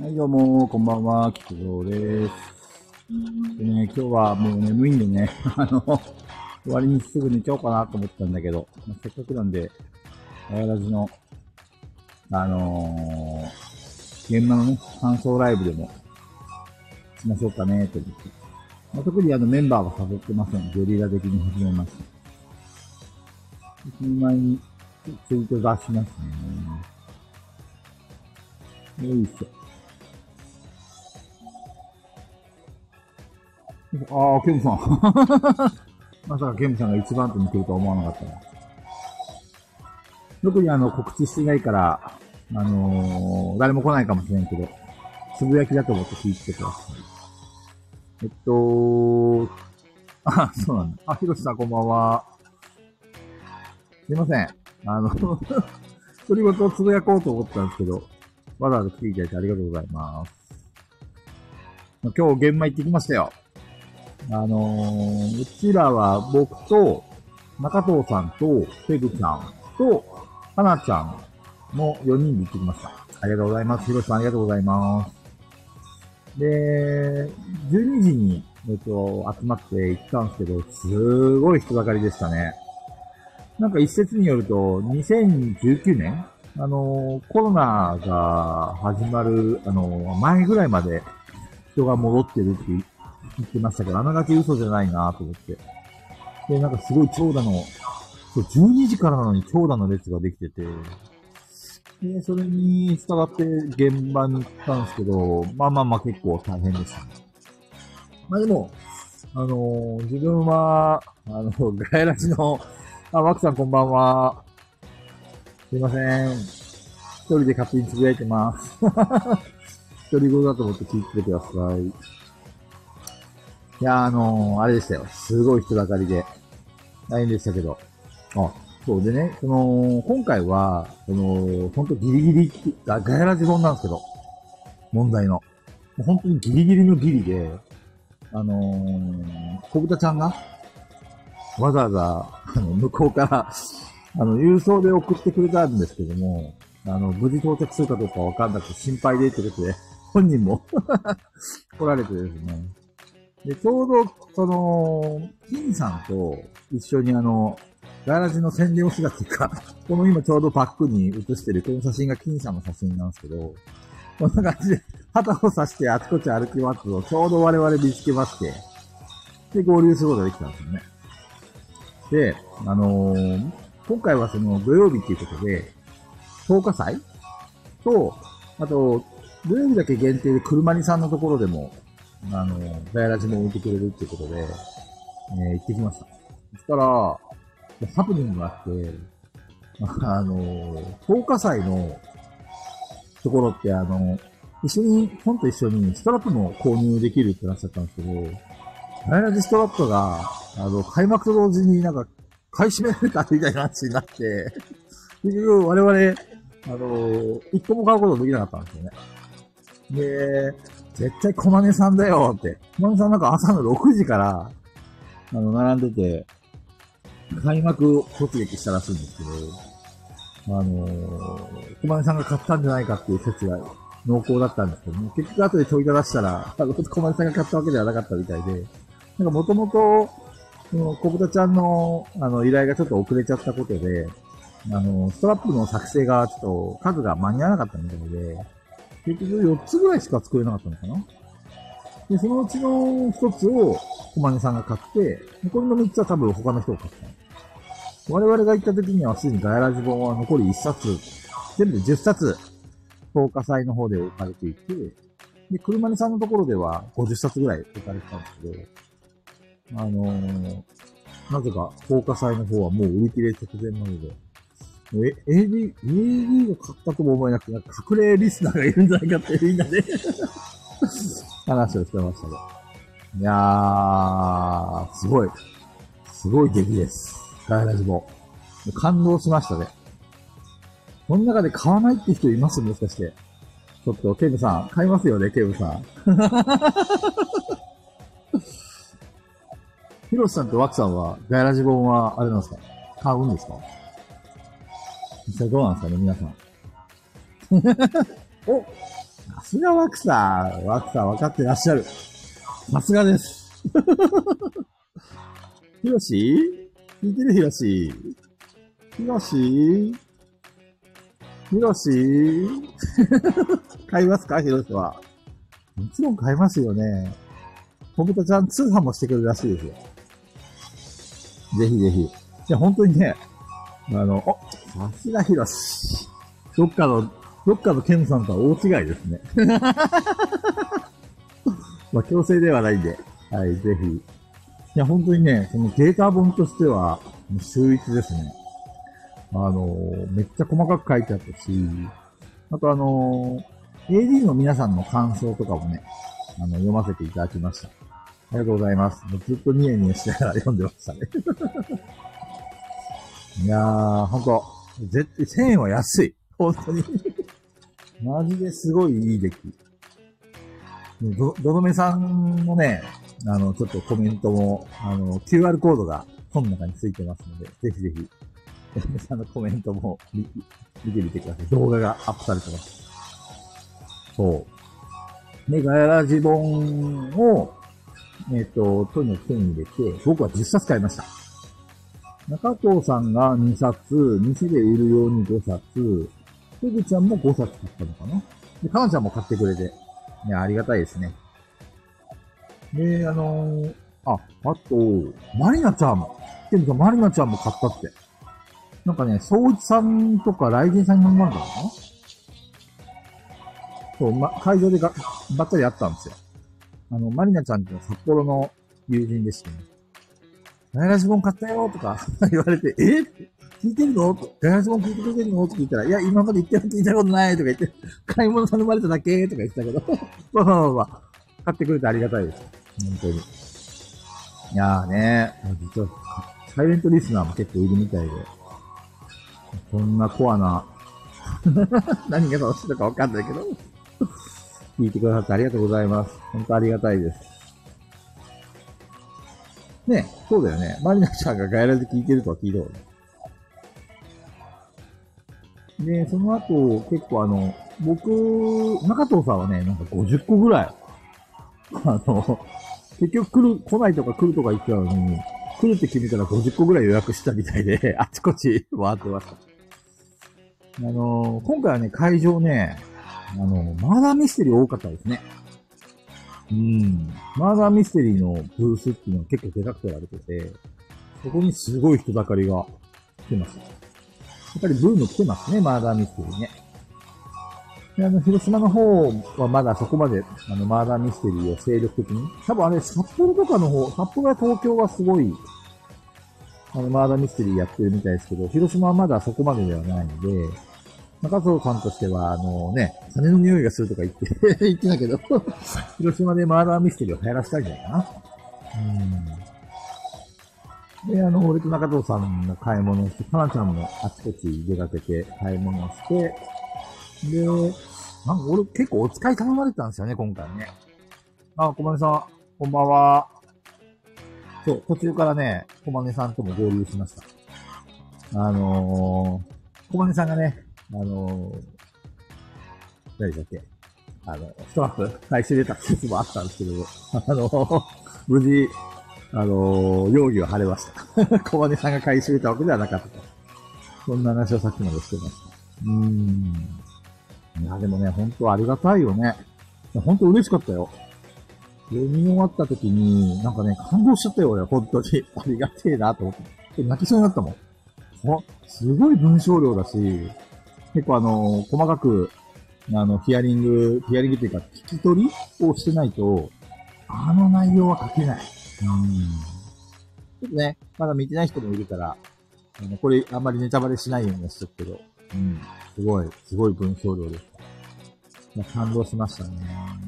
はい、どうも、こんばんは、菊蔵です。でね、今日はもう眠いんでね、あの、終わりにすぐ寝ちゃおうかなと思ったんだけど、まあせっかくなんで、あやらじの、あのー、現場のね、感想ライブでも、しましょうかね、と思って。まあ、特にあのメンバーは誘ってません。ゲリラ的に始めました。その前にツイート出しますね。よいしょ。ああ、ケムさん。まさかケムさんが一番手に来るとは思わなかったな。特にあの、告知してないから、あのー誰も来ないかもしれんけど、つぶやきだと思って聞いてください。えっと、あ、そうなんだ。あ、ひろしさんこんばんは。すいません。あの、独り言をつぶやこうと思ったんですけど、わざわざ来ていただいてありがとうございます。今日現場行ってきましたよ。あのーうちらは僕と、中藤さんと、ペグちゃんと、はなちゃんの4人で行ってきました。ありがとうございます。ひろしさんありがとうございます。で、12時に、えっと、集まって行ったんですけど、すごい人だかりでしたね。なんか一説によると、2019年あの、コロナが始まる、あの、前ぐらいまで人が戻ってるって言ってましたけど、あながち嘘じゃないなと思って。で、なんかすごい長蛇の、そう、12時からなのに長蛇の列ができてて、で、それに従って現場に行ったんですけど、まあまあまあ結構大変でしたね。まあでも、あのー自分は、あの、ガヤラジの、あ、マクさんこんばんは。すいません。一人で勝手につぶやいてます。一人語だと思って聞いてください。いや、あのーあれでしたよ。すごい人だかりで。大変でしたけど。あ、そうでね、その、今回は、その、ほんとギリギリ、ガヤラジ本なんですけど、問題の。本当にギリギリのギリで、あのー、小豚ちゃんが、わざわざ、あの、向こうから、あの、郵送で送ってくれたんですけども、あの、無事到着するかどうかわかんなくて心配でってことで、本人も 来られてですね。で、ちょうど、その、金さんと一緒にあの、ガラジの宣伝をしたっていうか、この今ちょうどバックに写してるこの写真が金さんの写真なんですけど、こんな感じで旗を刺してあちこち歩き回ってをちょうど我々見つけまして、で、合流することができたんですよね。で、あのー今回はその土曜日っていうことで、10日祭？と、あと、土曜日だけ限定で車にさんのところでも、あのーガヤラジも置いてくれるってことで、えー行ってきました。そしたら、ハプニングがあって、あのー、10日祭のところって、あの、一緒に、本と一緒にストラップも購入できるってなっちゃったんですけど、ガヤラジストラップが、あの、開幕と同時になんか、買い占められたみたいな話になって、結局我々、あの、一個も買うことできなかったんですよね。で、絶対小金さんだよって。小金さんなんか朝の6時から、あの、並んでて、開幕突撃したらしいんですけど、あの小金さんが買ったんじゃないかっていう説が濃厚だったんですけども、結局後で問いただしたら、あの、小金さんが買ったわけではなかったみたいで、なんかもともと、その小豚ちゃんの、あの、依頼がちょっと遅れちゃったことで、あの、ストラップの作成がちょっと数が間に合わなかったみたいで、結局4つぐらいしか作れなかったのかなで、そのうちの1つを小金さんが買って、残りの3つは多分他の人が買った。我々が行った時にはすでにガヤラジ本は残り1冊、全部10冊、10日祭の方で置かれていて、で、車にさんのところでは50冊ぐらい置かれてたんですけど、あのーなぜか、放火祭の方はもう売り切れ直前なので、え、AD、AD が買ったとも思えなくて、な隠れリスナーがいるんじゃないかってみんなで 話をしてましたけど。いやー、すごい。すごい出来です。ガイラジも。感動しましたね。この中で買わないって人います？もしかして。ちょっと、ケムさん、買いますよね、ケムさん。ヒロシさんとワクさんは、ガヤラジ本は、あれなんですか？買うんですか？実際どうなんですかね、皆さん。おさすがワクさん。ワクさん分かってらっしゃる。さすがです。ひろし聞いてる？ひろしひろしひろし買いますか？ひろしは。もちろん買いますよね。小豚ちゃん通販もしてくれるらしいですよ。ぜひぜひ。いや、本当にね、あの、お、さすがひろし。どっかの、どっかのケムさんとは大違いですね。まあ、強制ではないんで、はい、ぜひ。いや、本当にね、そのデータ本としては、もう秀逸ですね。あのー、めっちゃ細かく書いてあったし、あとあのー、AD の皆さんの感想とかもね、あの、読ませていただきました。ありがとうございます。ずっとニヤニヤしながら読んでましたね。いやー、ほんと、絶対1000円は安い。本当にマジですごいいい出来。ど、どどめさんもね、あの、ちょっとコメントも、あの、QR コードが本の中についてますので、ぜひぜひ、どどめさんのコメントも見見てみてください。動画がアップされてます。そう。で、ガヤラジ本を、えっ、ー、と、とにかく手に入れて、僕は10冊買いました。中藤さんが2冊、店で売るように5冊、ペグちゃんも5冊買ったのかな？で、かなちゃんも買ってくれて、ね、ありがたいですね。で、あのー、あ、あと、マリナちゃんも。ていうか、マリナちゃんも買ったって。なんかね、総一さんとかライジンさんに飲まれたのかな？そう、ま、会場でが、ばったり会ったんですよ。あの、マリナちゃんって札幌の友人でしてね。ガヤラジボン買ったよとか 言われて、え？聞いてるの？ガヤラジボン聞いてくれてるの？って聞いたら、いや、今まで言ってる聞いたことないとか言って、買い物頼まれただけとか言ってたけど。まあまあまあ、買ってくれてありがたいです。本当に。いやーね、実は、サイレントリスナーも結構いるみたいで、こんなコアな何が楽しいのかわかんないけど。聞いてくださってありがとうございます。本当ありがたいです。ね、そうだよね。マリナちゃんがガヤラで聞いてるとは聞いたこと。で、その後、結構あの、僕、中藤さんはね、なんか50個ぐらい、あの、結局来る、来ないとか来るとか言ってたのに、来るって決めたら50個ぐらい予約したみたいで、あちこち回ってました。あの、今回はね、会場ね、あの、マーダーミステリー多かったですね。うん。マーダーミステリーのブースっていうのは結構でかく取られてて、そこにすごい人だかりが来てます。やっぱりブーム来てますね、マーダーミステリーね。で、あの、広島の方はまだそこまで、あの、マーダーミステリーを精力的に。多分あれ、札幌とかの方、札幌や東京はすごい、あの、マーダーミステリーやってるみたいですけど、広島はまだそこまでではないので、中藤さんとしては、あのね、金の匂いがするとか言って 言ってたけど 広島でマーダーミステリーを流行らせたいんじゃないかな。うん。で、あの、俺と中藤さんが買い物をして、かなちゃんもあちこち出かけて買い物をして、で、なんか俺結構お使い頼まれてたんですよね、今回ね。あ、小金さん、こんばんは。そう、途中からね、小金さんとも合流しました。あのー、小金さんがね、あのー、何だっけ？あの、ストラップ回収出た説もあったんですけど、あの、無事、あの、容疑を晴れました。小金さんが回収出たわけではなかったと。そんな話をさっきまでしてました。うーん。いや、でもね、本当ありがたいよね。本当嬉しかったよ。読み終わった時に、なんかね、感動しちゃったよ、俺。本当に。ありがてえなと思って。泣きそうになったもん。あ、すごい文章量だし、結構あの、細かく、あの、ヒアリング、ヒアリングっていうか、聞き取りをしてないと、あの内容は書けない。うん。ちょっとね、まだ見てない人もいるから、あの、これあんまりネタバレしないようにしとくけど、うん。すごい、すごい文章量でした。感動しましたね。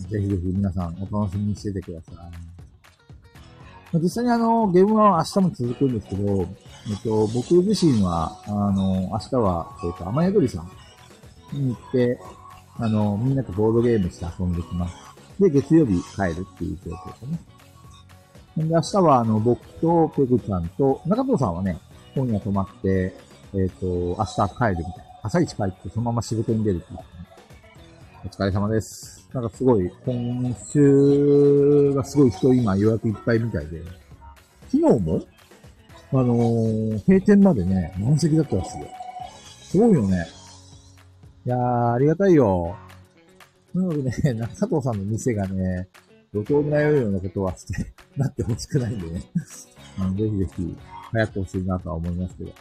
ぜひぜひ皆さんお楽しみにしててください。実際にあの、ゲームは明日も続くんですけど、えっと、僕自身は、あの、明日は、えっと、雨宿りさんに行って、あの、みんなとボードゲームして遊んできます。で、月曜日帰るっていう状況ですね。で、明日は、あの、僕とペグちゃんと、中藤さんはね、今夜泊まって、えっ、と、明日帰るみたいな。朝一帰ってそのまま仕事に出るっていう、ね、お疲れ様です。なんかすごい、今週がすごい人今予約いっぱいみたいで、昨日もあのー閉店までね、満席だったらしいよ。すごいよね。いやー、ありがたいよ。なのでね、中藤さんの店がね、路頭に迷うようなことはして、なってほしくないんでね。あのぜひぜひ、流行ってほしいなとは思いますけど。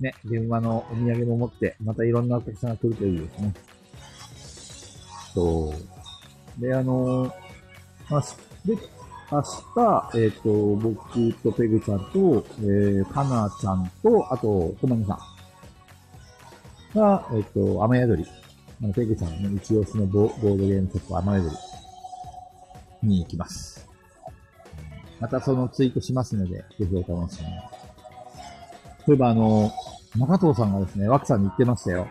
ね、現場のお土産も持って、またいろんなお客さんが来るといいですね。そう。で、あのーまあ、しで、明日、えっ、と、僕とペグちゃんと、えー、かなちゃんと、あと、ともみさんが、えっ、と、雨宿り。あ、ペグちゃんの、一押しのボボードゲームショップ、雨宿りに行きます。またそのツイートしますので、ぜひお楽しみに。そういえばあの、中藤さんがですね、枠さんに言ってましたよ。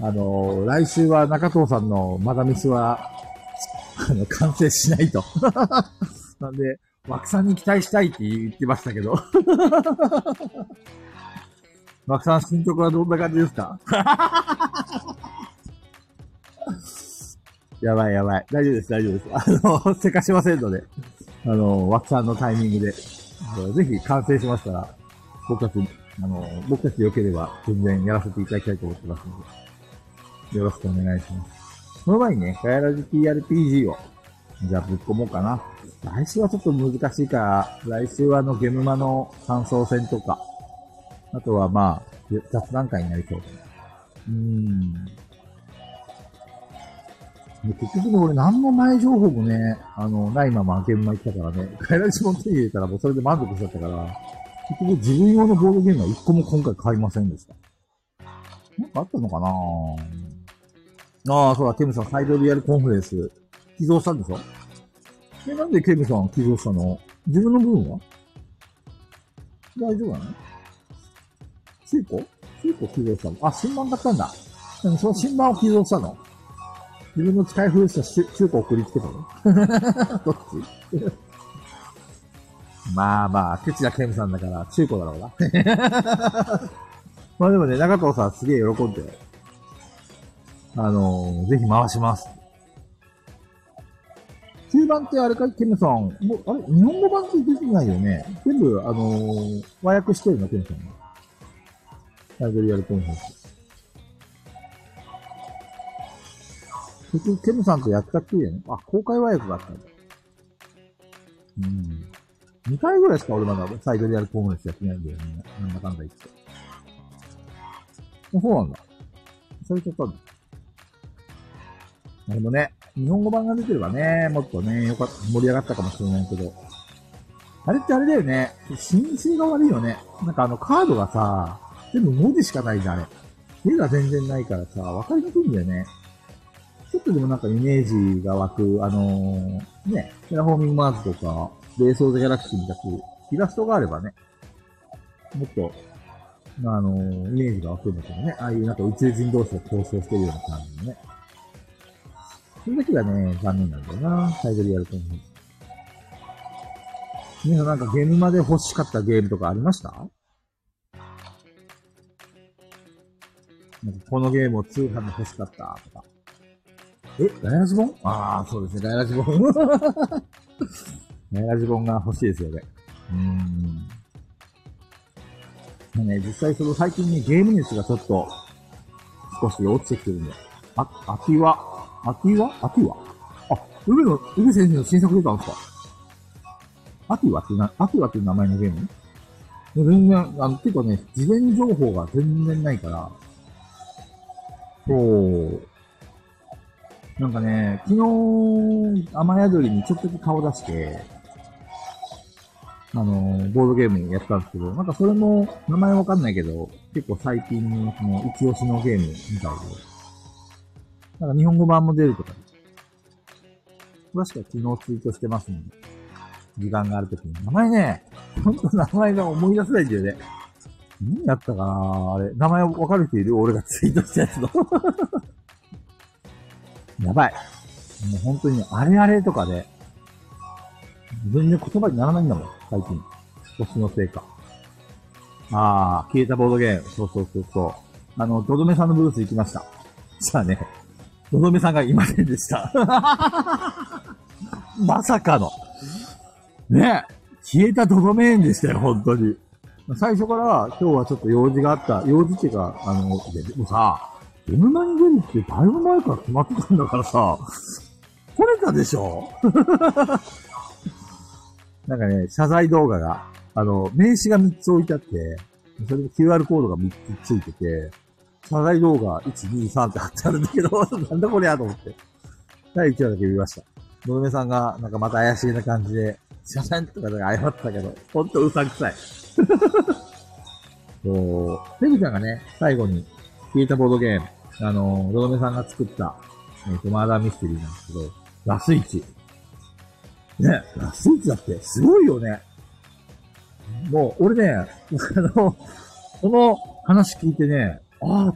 あの、来週は中藤さんのマダミスは、あの、完成しないと。なんで、枠さんに期待したいって言ってましたけど。枠さん、進捗はどんな感じですか？やばいやばい。大丈夫です、大丈夫です。あの、せかしませんので、あの、枠さんのタイミングで、ぜひ完成しましたら、僕たち、あの、僕たちで良ければ全然やらせていただきたいと思ってますので、よろしくお願いします。その前にね、ガヤラジ TRPG を、じゃあぶっ込もうかな。来週はちょっと難しいか。ら、来週はあのゲムマの感想戦とか、あとはまあ、雑談会になりそう。うーん。結局ね、俺何の前情報もね、あの、ないままゲームマ行ったからね、ガイラジも手に入れたらもうそれで満足しちゃったから、結局自分用のボードゲームは一個も今回買いませんでした。なんかあったのかな？ああ、そうだ、ケムさん、サイドリアルコンフレンス、寄贈したんでしょ？え、なんでケムさん寄贈したの自分の部分は？大丈夫なの？中古中古寄贈したのあ、新版買ったんだ。でもその新版を寄贈したの。自分の使い古した中中古送りつけたの？どっち？まあまあ、ケチなケムさんだから中古だろうな。まあでもね、中藤さんすげえ喜んで、あのーぜひ回します。中盤ってあれか、ケムさん、もう、あれ日本語版って出てないよね全部、あのー和訳してるの、ケムさんが。ライブリアルコンフェンス。結局、ケムさんとやったっきりやね。あ、公開和訳があったんだ。うん。2回ぐらいしか俺まだサイドリアルコンフェンスやってないんだよね。なんだかんだ言って。そうなんだ。されちゃったんだ。でもね、日本語版が出てればね、もっとね、よかった、盛り上がったかもしれないけど。あれってあれだよね。視認性が悪いよね。なんかあのカードがさ、全部文字しかないじゃん、あれ。絵が全然ないからさ、わかりにくいんだよね。ちょっとでもなんかイメージが湧く、あのーね、 Terraforming Mars とか、 Race for the Galaxy みたく、イラストがあればね、もっと、まあ、あのーイメージが湧くんだけどね、ああいうなんか宇宙人同士が交渉してるような感じのね。それだけがね、残念なんだよな、サイドリアルコンフェンス。皆さんなんかゲームまで欲しかったゲームとかありました？なんかこのゲームを通販で欲しかったとか。え、ガイラジボンああ、そうですね、ガイラジボン。ガイラジボンが欲しいですよね。うーん。まあね、実際その最近ね、ゲーム熱がちょっと少し落ちてきてるんで。あ、秋は、秋は？秋は？あ、梅の、梅先生の新作出たんですか？秋はってな、秋はっていう名前のゲーム？全然、あの、結構ね、事前情報が全然ないから、そう。なんかね、昨日、雨宿りにちょっとだけ顔出して、あの、ボードゲームやったんですけど、なんかそれも名前わかんないけど、結構最近のその一押しのゲームみたいで、なんか日本語版も出るとか、詳しくは昨日ツイートしてますので、時間があるときに。名前ね、ほんと名前が思い出せないんだよね。何やったかなあれ。名前わかる人いる？俺がツイートしたやつの。やばい。もう本当にね、あれあれとかで、全然言葉にならないんだもん、最近。年のせいか。あー、消えたボードゲーム。そうそうそうそう。あの、ドドメさんのブース行きました。じゃあね、のどめさんがいませんでした。まさかの。ね消えたとどめ園でしたよ、本当に。最初から今日はちょっと用事があった。用事っていうか、あの、ででもさ、M マに出るってだいぶ前から決まってたんだからさ、来れたでしょ？なんかね、謝罪動画が、あの、名刺が3つ置いてあって、それで QR コードが3つついてて、謝罪動画1、2、3って貼ってあるんだけど、なんだこりゃと思って。第1話だけ見ました。のどめさんが、なんかまた怪しげな感じで、謝罪とかで謝ってたけど、ほんとうさんくさい。そう、ペグちゃんがね、最後に消えたボードゲーム、あの、のどめさんが作った、えっ、と、マーダーミステリーなんですけど、ラスイチ。ね、ラスイチだって、すごいよね。もう、俺ね、あの、この話聞いてね、ああ、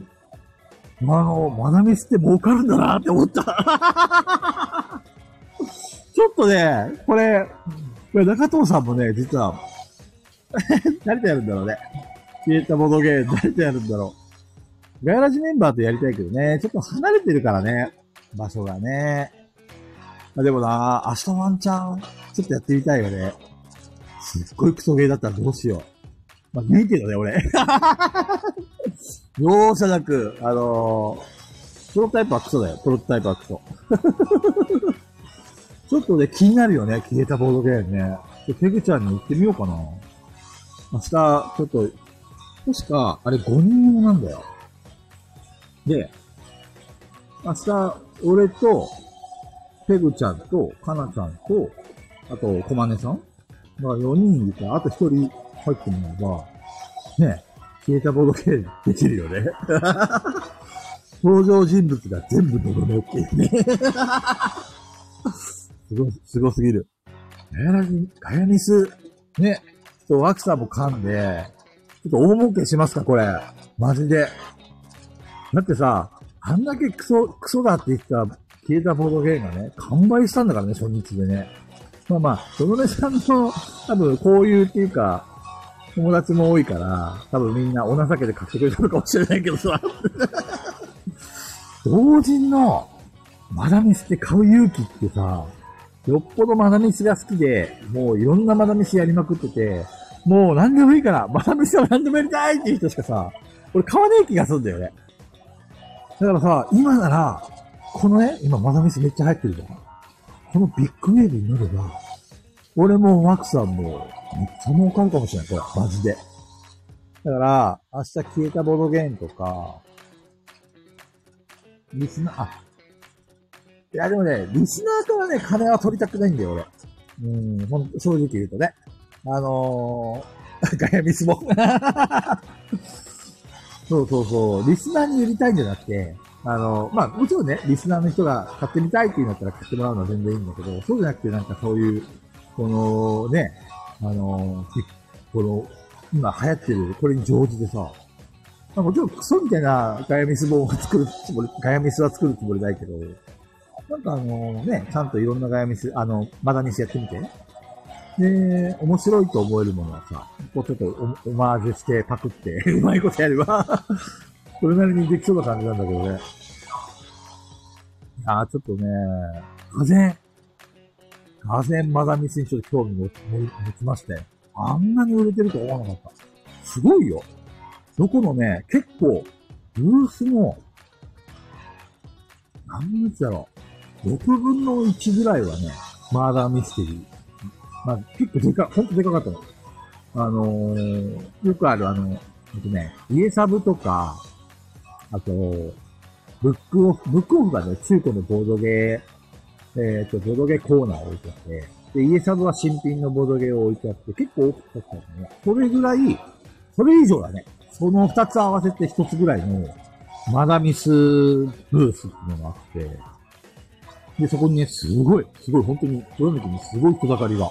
の、マダミスって儲かるんだなって思った。ちょっとね、これ、これ中藤さんもね、実は、誰とやるんだろうね。消えたボードゲーム、誰とやるんだろう。ガヤラジメンバーとやりたいけどね、ちょっと離れてるからね、場所がね。まあ、でもな、明日ワンチャン、ちょっとやってみたいよね。すっごいクソゲーだったらどうしよう。まあ、ねえけどね、俺。容赦なく、あのー、プロタイプはクソだよ。プロタイプはクソ。ちょっとね、気になるよね、消えたボードゲームね。ペグちゃんに行ってみようかな。明日、ちょっと、確か、あれ5人用なんだよ。で、明日、俺と、ペグちゃんと、かなちゃんと、あと、コマネさんだから4人いて、あと1人入ってもらえば、ね、消えたボードゲームできるよね。登場人物が全部のどめっていうね。すご、すごすぎる。ガヤラジ、ガヤミス、ね、ちょっとワクさんも噛んで、ちょっと大儲けしますか、これ。マジで。だってさ、あんだけクソ、クソだって言ってた消えたボードゲームがね、完売したんだからね、初日でね。まあまあ、そのねさんの、多分、交友っていうか、友達も多いから、多分みんなお情けで買ってくれたのかもしれないけどさ。同人のマダミスって買う勇気ってさ、よっぽどマダミスが好きで、もういろんなマダミスやりまくってて、もう何でもいいから、マダミスは何でもやりたいっていう人しかさ、俺買わねえ気がするんだよね。だからさ、今なら、このね、今マダミスめっちゃ入ってるじゃん。このビッグウェーブに乗れば、俺もマクさんも、めっちゃ儲かるかもしれない、これ。マジで。だから、明日消えたボードゲームとか、リスナー、あ、いやでもね、リスナーからね、金は取りたくないんだよ、俺。うん、ほんと、正直言うとね。あのー、ガヤミスも。そうそうそう、リスナーに売りたいんじゃなくて、あの、まあ、もちろんね、リスナーの人が買ってみたいっていうんだったら買ってもらうのは全然いいんだけど、そうじゃなくてなんかそういう、このね、あの、この、今流行ってる、これに上手でさ、まあ、もちろんクソみたいなガヤミス本を作るつもり、ガヤミスは作るつもりないけど、なんかあのね、ちゃんといろんなガヤミス、あの、マダミスやってみて、で、面白いと思えるものはさ、こうちょっとオオマージュしてパクって、うまいことやれば、それなりにできそうな感じなんだけどね。ああ、ちょっとね、ガゼン、ガゼンマダミスにちょっと興味を持ちまして、あんなに売れてると思わなかった。すごいよ。どこのね、結構、ブースの、何日だろう。6分の1ぐらいはね、マーダーミステリー。まあ、結構でか、ほんとでかかったの。あのー、よくあるあの、えっとね、家サブとか、あと、ブックオフ、ブックオフがね、中古のボードゲー、えっ、と、ボドゲコーナーを置いてあって、で、家サブは新品のボドゲを置いてあって、結構大きかったのね。それぐらい、それ以上だね。その二つ合わせて一つぐらいの、マダミスブースっていうのがあって、で、そこにね、すごい、すごい、本当に、どよめきにすごい人だかりが、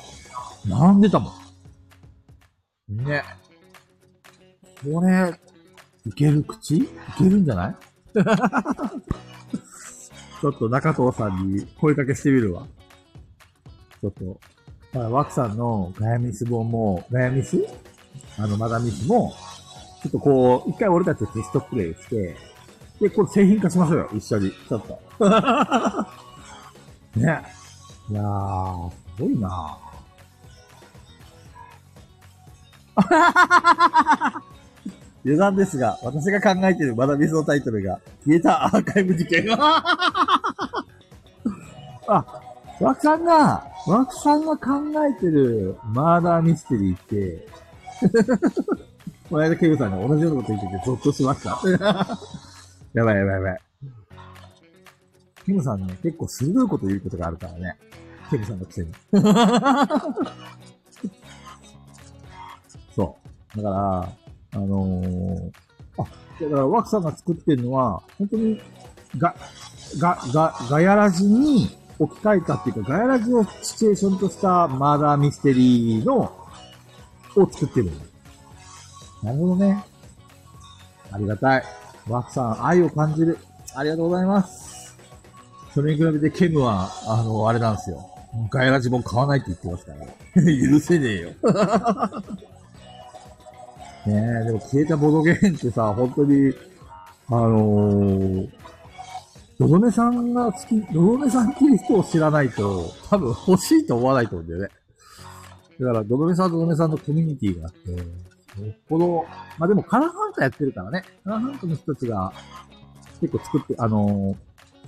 並んでたもん。ね。これ、いける口？いけるんじゃない？ちょっと中藤さんに声かけしてみるわ。ちょっと、まあ、ワクさんのガヤミス本も、ガヤミスあの、マダミスも、ちょっとこう、一回俺たちテストプレイして、で、これ製品化しましょうよ、一緒に。ちょっと。ね。いやー、すごいな余談ですが、私が考えているまだミスのタイトルが、消えたアーカイブ事件。あ、ワクさんが、ワクさんが考えてるマーダーミステリーって、この間ケイさんが同じようなこと言っててゾッとしました。やばいやばいやばい。ケムさんね、結構鋭いこと言うことがあるからね。ケムさんのくせに。そう。だから、あのー、あ、だからワクさんが作ってるのは、本当に、が、が、が、ガヤラジに置き換えたっていうか、ガヤラジをシチュエーションとしたマーダーミステリーの、を作ってる。なるほどね。ありがたい。ワクさん、愛を感じる。ありがとうございます。それに比べてケムは、あの、あれなんですよ。ガヤラジも買わないって言ってますから。許せねえよ。ねえ、でも消えたボドゲンってさ、本当に、あのー、ドドネさんが好き、ドドネさんっていう人を知らないと、多分欲しいと思わないと思うんだよね。だから、ドドネさんドドネさんのコミュニティがあって、よっぽど、まあでもカラーハンターやってるからね、カラーハンターの人たちが結構作って、あのー、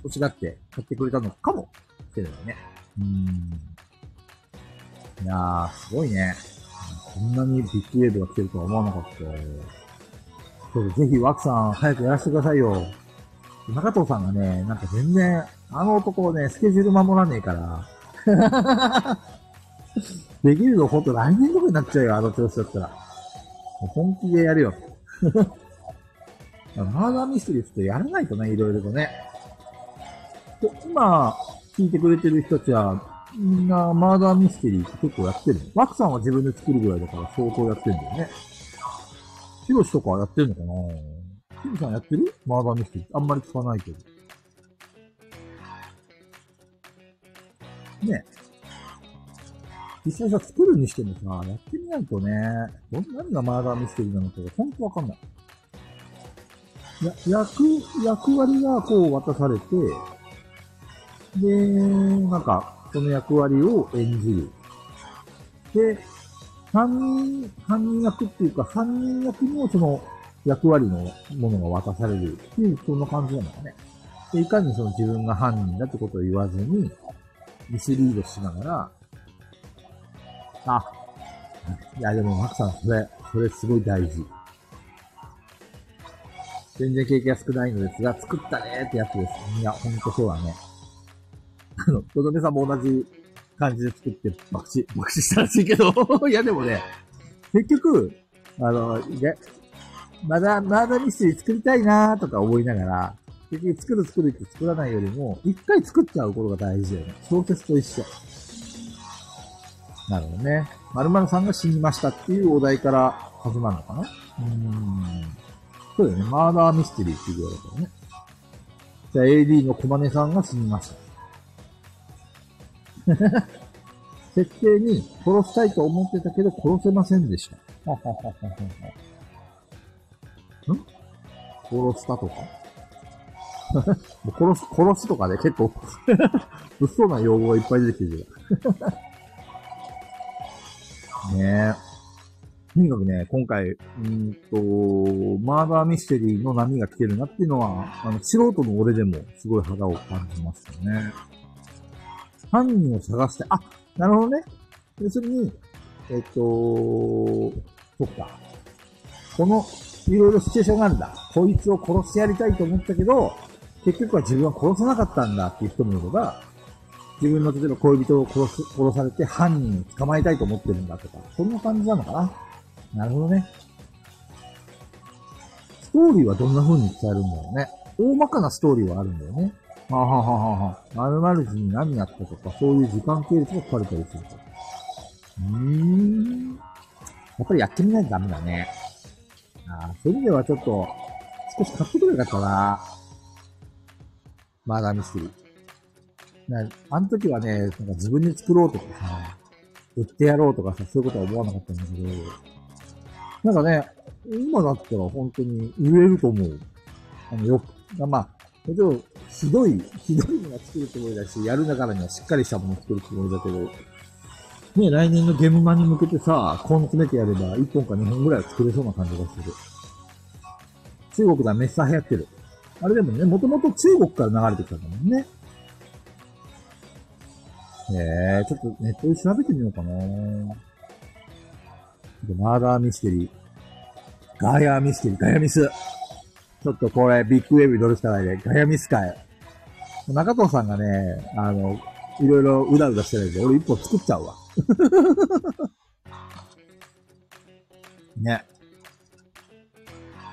欲しがって買ってくれたのかもしれないね。うん。いやー、すごいね。こんなにビッグウェーブが来てるとは思わなかった。そうぜひ、ワクさん、早くやらせてくださいよ。中藤さんがね、なんか全然、あの男ね、スケジュール守らねえから。できるのほんと来年とかになっちゃうよ、あの調子だったら。もう本気でやるよ。マーダーミステリーってやらないとね、いろいろとね。今、聞いてくれてる人たちは、んなマーダーミステリーって結構やってるのワクさんは自分で作るぐらいだから相当やってんだよね。ヒロシとかやってるのかな？ヒロさんやってる？マーダーミステリー。あんまり聞かないけど。ね実際さ、作るにしてもさ、やってみないとね、どん何がマーダーミステリーなのかがほんとわかんない。や、役、役割がこう渡されて、で、なんか、その役割を演じる。で、犯人、犯人役っていうか、犯人役にもその役割のものが渡されるっていう、そんな感じなのかね。で、いかにその自分が犯人だってことを言わずに、ミスリードしながら、あ、いやでも、マクさん、それ、それすごい大事。全然経験が少ないのですが、作ったねってやつです。いや、ほんとそうだね。あの、とどめさんも同じ感じで作って爆死、爆死したらしいけど いやでもね、結局、あの、まだ、まだミステリー作りたいなーとか思いながら、結局作る作るって作らないよりも、一回作っちゃうことが大事だよね。小説と一緒。なるほどね。〇〇さんが死にましたっていうお題から始まるのかなうーん。そうだよね。マーダーミステリーっていうぐらいだからね。じゃあ AD の小金さんが死にました。設定に殺したいと思ってたけど殺せませんでした。ん？殺したとか？殺す、殺すとかね、結構物騒な用語がいっぱい出てきてるねえ。とにかくね、今回、うんと、マーダーミステリーの波が来てるなっていうのは、あの、素人の俺でもすごい肌を感じましたね。犯人を探して、あ、なるほどね。要するに、えっと、そっか。この、いろいろシチュエーションがあるんだ。こいつを殺してやりたいと思ったけど、結局は自分は殺さなかったんだっていう人もいれば、自分の例えば恋人を殺す、殺されて犯人を捕まえたいと思ってるんだとか、そんな感じなのかな。なるほどね。ストーリーはどんな風に伝えるんだろうね。大まかなストーリーはあるんだよね。ははははは。〇〇時に何やったとか、そういう時間系列が書かれたりすると。うーん。やっぱりやってみないとダメだね。ああ、そういう意味ではちょっと、少し買ってくれよかったな。マーダミステリー。な、あの時はね、なんか自分で作ろうとかさ、売ってやろうとかさ、そういうことは思わなかったんだけど、なんかね、今だったら本当に売れると思う。あの、よく、まあ、もちろん、ひどい、ひどいのが作るつもりだし、やるんだからにはしっかりしたものを作るつもりだけど、ね、来年のゲームマに向けてさ、根詰めてやれば1本か2本ぐらいは作れそうな感じがする。中国ではメッサー流行ってる。あれでもね、もともと中国から流れてきたんだもんね。えー、ちょっとネットで調べてみようかなマーダーミステリー。ガヤミステリー、ガヤミス。ちょっとこれ、ビッグウェーブ乗るしかないで、ガヤミス会。中藤さんがね、あの、いろいろうだうだしてるんで、俺一本作っちゃうわ。ね。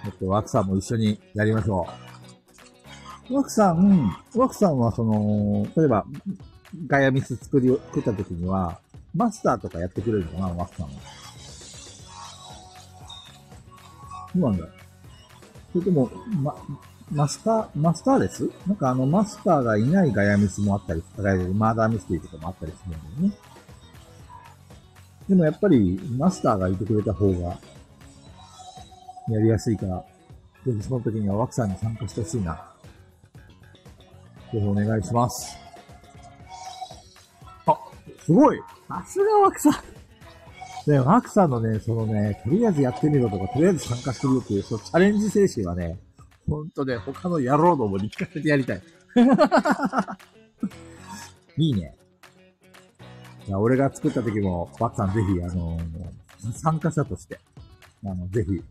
ちょっとワクさんも一緒にやりましょう。ワクさん、ワクさんはその、例えば、ガヤミス作り、作った時には、マスターとかやってくれるのかな、ワクさんは。そうなんだ。それとも、ま、マスター、マスターですなんかあの、マスターがいないガヤミスもあったり、マーダーミステリーとかもあったりするんだよね。でもやっぱり、マスターがいてくれた方が、やりやすいから、ぜひその時にはワクさんに参加してほしいな。ぜひお願いします。あ、すごいさすがワクさんね、ワクさんのね、そのね、とりあえずやってみろとか、とりあえず参加してみろっていう、そのチャレンジ精神はね、ほんとね、他の野郎どもに聞かせてやりたい。いいね。いや、俺が作った時も、ワクさんぜひ、あのー、参加者として、あの、ぜひ、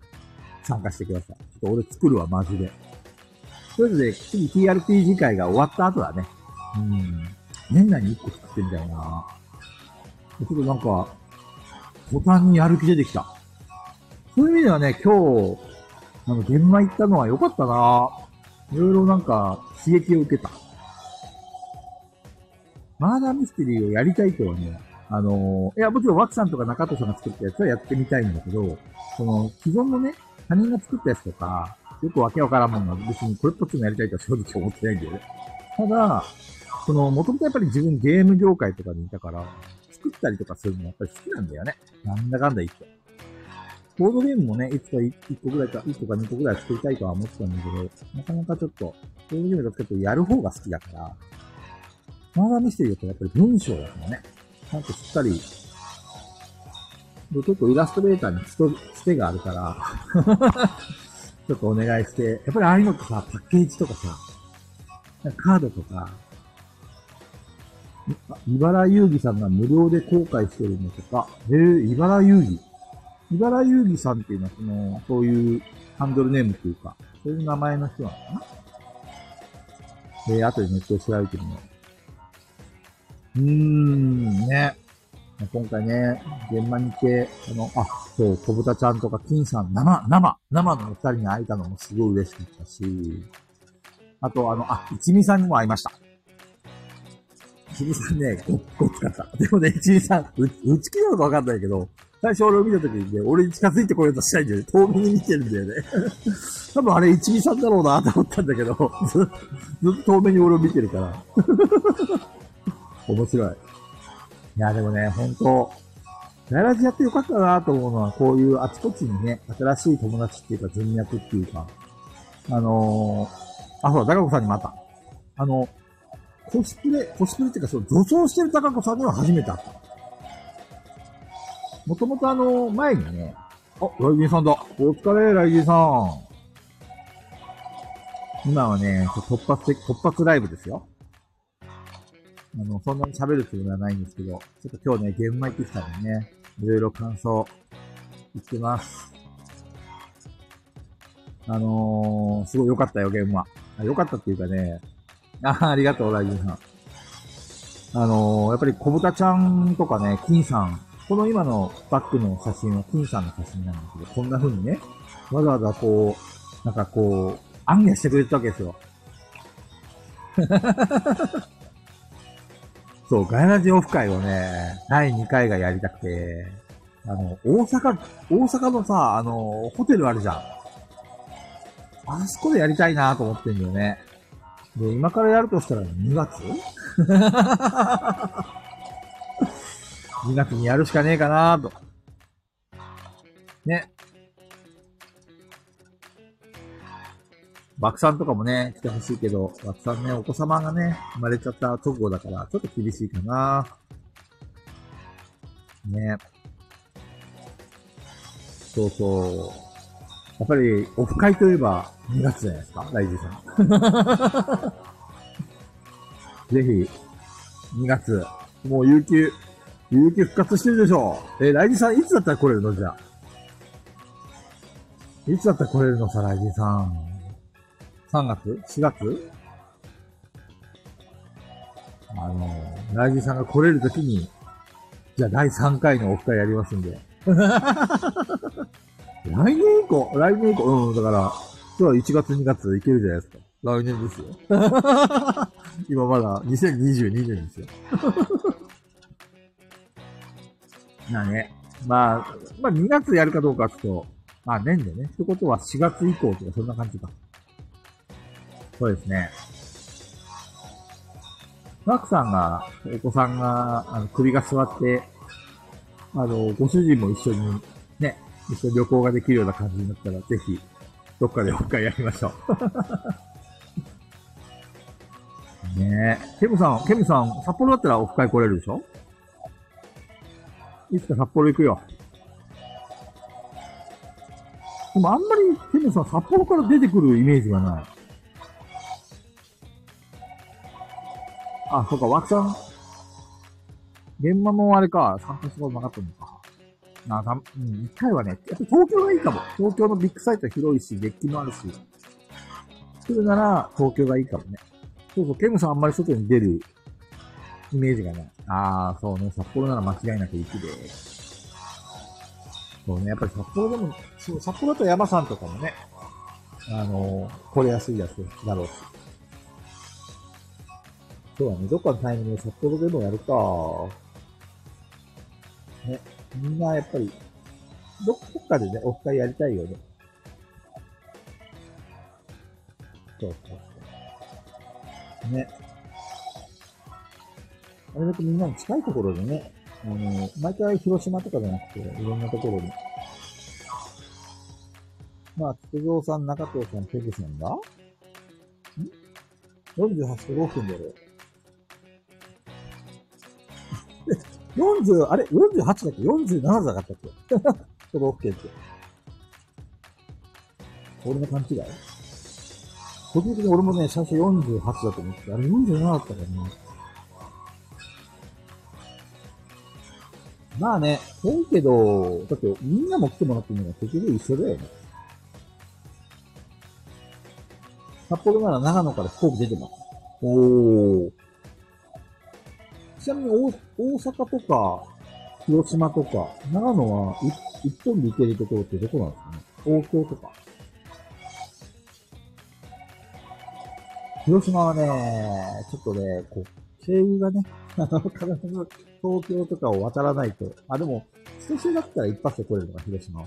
参加してください。ちょっと俺作るわ、マジで。とりあえずね、次 TRPG 会が終わった後だね。うん。年内に1個作ってみたいな。ちょっとなんか、途端にやる気出てきた。そういう意味ではね、今日、あの、現場行ったのは良かったな。いろいろなんか、刺激を受けた。マーダーミステリーをやりたいとはね、あのー、いや、もちろんワクさんとか中戸さんが作ったやつはやってみたいんだけど、その、既存のね、他人が作ったやつとか、よくわけわからんもんが別にこれっぽっちもやりたいとは正直思ってないんだよね。ただ、その、もともとやっぱり自分ゲーム業界とかにいたから、作ったりとかするのやっぱり好きなんだよね。なんだかんだ言って。ボードゲームもね、いつか1個ぐらいか、1個か2個ぐらい作りたいとは思ってたんだけど、なかなかちょっと、ボードゲームだと結構やる方が好きだから、マーダーミステリーだとやっぱり文章だからね。ちゃんとしっかり、結構イラストレーターにつてがあるから ちょっとお願いして、やっぱりああいうのってさ、パッケージとかさ、カードとか、茨遊戯さんが無料で公開してるのとか、えー、茨遊戯？茨遊戯さんっていうのは、その、そういうハンドルネームっていうか、そういう名前の人なのかな？えー、後でネットで調べてみよう。うーん、ね。今回ね、現場に行って、あの、あ、そう、小豚ちゃんとか金さん、生、生、生のお二人に会えたのもすごい嬉しかったし、あと、あの、あ、一味さんにも会いました。一味さんね、ご、ごつかった。でもね、一味さん、う、うちきなのかわかんないけど、最初俺を見た時にね、俺に近づいてこようとしないんだよね。遠目に見てるんだよね。多分あれ一味さんだろうなと思ったんだけど、ずっと遠目に俺を見てるから。面白い。いや、でもね、ほんと、ガヤラジやってよかったなと思うのは、こういうあちこちにね、新しい友達っていうか、人脈っていうか、あのー、あ、そう、高子さんにまた。あの、コスプレ、コスプレっていうか、そう、女装してる高子さんには初めて会った。もともとあの、前にね、あ、ライジンさんだ。お疲れ、ライジンさん。今はね、突発的、突発ライブですよ。あの、そんなに喋るつもりはないんですけど、ちょっと今日ね、現場行ってきたんでね、いろいろ感想、言ってます。あのー、すごい良かったよ、ゲームは。良かったっていうかね、あありがとう、ライジンさん。あのー、やっぱり小豚ちゃんとかね、金さん、この今のバックの写真は金さんの写真なんですけど、こんな風にね、わざわざこう、なんかこう、暗夜してくれてたわけですよ。そう、ガヤラジオフ会をね、第2回がやりたくて、あの、大阪、大阪のさ、あの、ホテルあるじゃん。あそこでやりたいなと思ってんだよね。で、今からやるとしたら2月 ?2 月にやるしかねえかなと。ね。爆散とかもね、来てほしいけど、爆散ね、お子様がね、生まれちゃった直後だから、ちょっと厳しいかな。ね。そうそう。やっぱり、オフ会といえば2月じゃないですか、ライジさん。ぜひ、2月、もう有給、有給復活してるでしょう。えライジさんいつだったら来れるの？じゃあ。いつだったら来れるのさ、ライジさん。3月 ?4 月？あの、ライジさんが来れるときに、じゃあ第3回のオフ会やりますんで。来年以降、来年以降、うん、だから、今日は1月2月いけるじゃないですか。来年ですよ。今まだ2022年ですよ。なね。まあ、まあ2月やるかどうかちょっと、まあ年でね。ってことは4月以降とかそんな感じか。そうですね。マークさんが、お子さんが、あの、首が座って、あの、ご主人も一緒に、ね、一緒に旅行ができるような感じになったら、ぜひ、どっかでオフ会やりましょう。ねえ。ケムさん、ケムさん、札幌だったらオフ会来れるでしょ？いつか札幌行くよ。でもあんまり、ケムさん、札幌から出てくるイメージがない。あ、そうか、枠さん。現場もあれか、参加することなかったのか。あ、うん、一回はね、やっぱ東京がいいかも。東京のビッグサイト広いし、デッキもあるし。来るなら、東京がいいかもね。そうそう、ケムさんあんまり外に出るイメージがない。ああ、そうね、札幌なら間違いなく雪で。そうね、やっぱり札幌でも、そう、札幌だと山さんとかもね、あのー、来れやすいやつだろうし。そうだね、どっかのタイミングで札幌でもやるか。ね、みんなやっぱり、どっかでね、オフ会やりたいよね。そうそう。ね。あれだけみんなに近いところでね、あの、毎回広島とかじゃなくて、いろんなところに。まあ、菊蔵さん、中藤さん、ペグさんが？ん ?48 都道府県だろ。40、あれ ?48 だっけ ?47 だったっけ？都道府県って。俺の勘違い？個人的に俺もね、最初48だと思って、あれ47だったからね。まあね、遠いけど、だってみんなも来てもらってるのが結局一緒だよね。札幌なら長野から飛行機出てます。おー。ちなみに大阪とか、広島とか、長野は一本で行けるところってどこなんですかね？東京とか。広島はね、ちょっとね、こう、経由がね、あの、必ず東京とかを渡らないと。あ、でも、少しだったら一発で来れるのが広島は。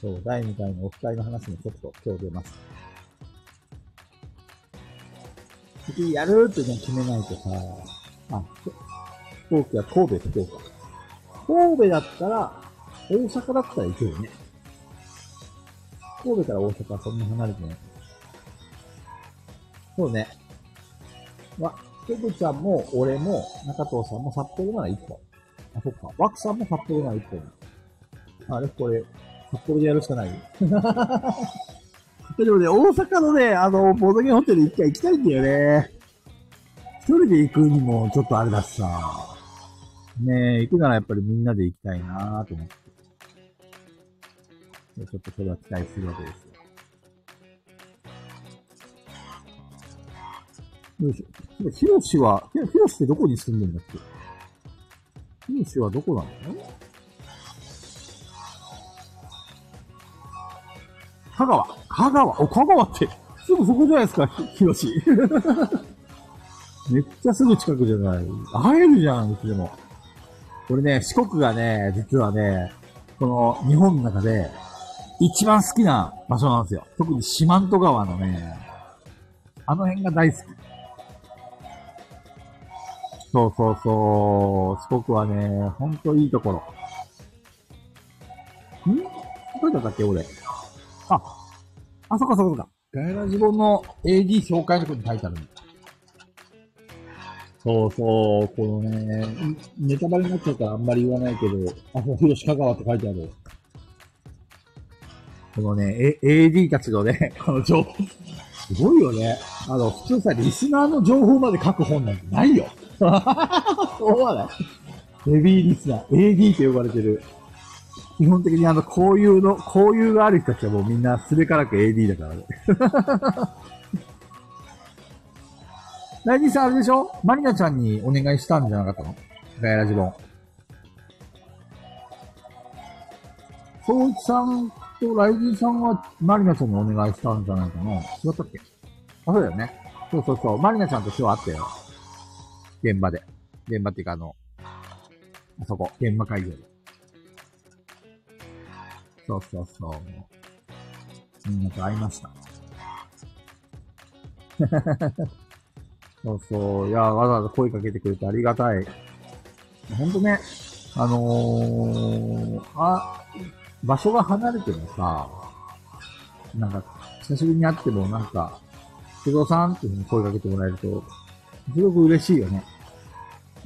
そう、第2回のオフ会の話もちょっと今日出ます。次やるってね、決めないとさ、あ、飛行機は神戸、福岡。神戸だったら、大阪だったら行けるね。神戸から大阪はそんな離れてない。そうね。わ、ペグちゃんも、俺も、中藤さんも札幌なら一本。あ、そっか。ワクさんも札幌なら一本。あれこれ、札幌でやるしかないでもね、大阪のね、あの、ボードゲームホテル一回行きたいんだよね。一人で行くにもちょっとあれだしさ。ねえ、行くならやっぱりみんなで行きたいなぁと思って。ちょっとそれは期待するわけですよ。よいしょ。ヒロシは、ヒロシってどこに住んでるんだっけ？ヒロシはどこなの？香川。香川。お、香川って、すぐそこじゃないですか、ひろし。めっちゃすぐ近くじゃない。会えるじゃん、うちでも。これね、四国がね、実はね、この日本の中で一番好きな場所なんですよ。特に四万十川のね、あの辺が大好き。そうそうそう。四国はね、ほんといいところ。ん？どうだったっけ、俺？あ、あ、そっかそっかそっか。ガイラジボの AD 紹介のとこに書いてあるんだ。そうそう、このね、ネタバレになっちゃうからあんまり言わないけど、あ、そう、広鹿川って書いてある。このね、A、AD たちのね、この情報、すごいよね。あの、普通さ、リスナーの情報まで書く本なんてないよ。そうはない？ヘビーリスナー、AD と呼ばれてる。基本的にあの、交友の、交友がある人たちはもうみんなすべからく AD だからね。ライジンさんあれでしょ？マリナちゃんにお願いしたんじゃなかったの？ガヤラジボン。そういちさんとライジンさんはマリナちゃんにお願いしたんじゃないかな？違ったっけ？あ、そうだよね。そうそうそう。マリナちゃんと今日会ったよ。現場で。現場っていうかあの、あそこ、現場会場で。そうそうそう。みんなと会いました。そうそう。いや、わざわざ声かけてくれてありがたい。ほんとね、あのー、あ、場所が離れてもさ、なんか、久しぶりに会ってもなんか、工藤さんっていうふうに声かけてもらえると、すごく嬉しいよね。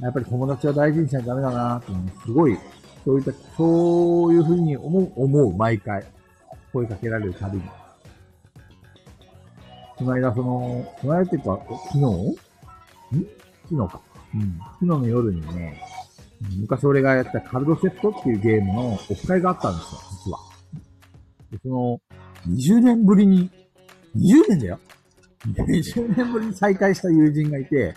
やっぱり友達は大事にしないとダメだなっていうすごい、そういった、そういうふうに思う、思う、毎回。声かけられるたびに。この間、その、この間っていうか、昨日？ん？昨日か。うん。昨日の夜にね、昔俺がやったカルドセットっていうゲームのオフ会があったんですよ、実は。で、その、20年ぶりに、20年だよ ?20 年ぶりに再会した友人がいて、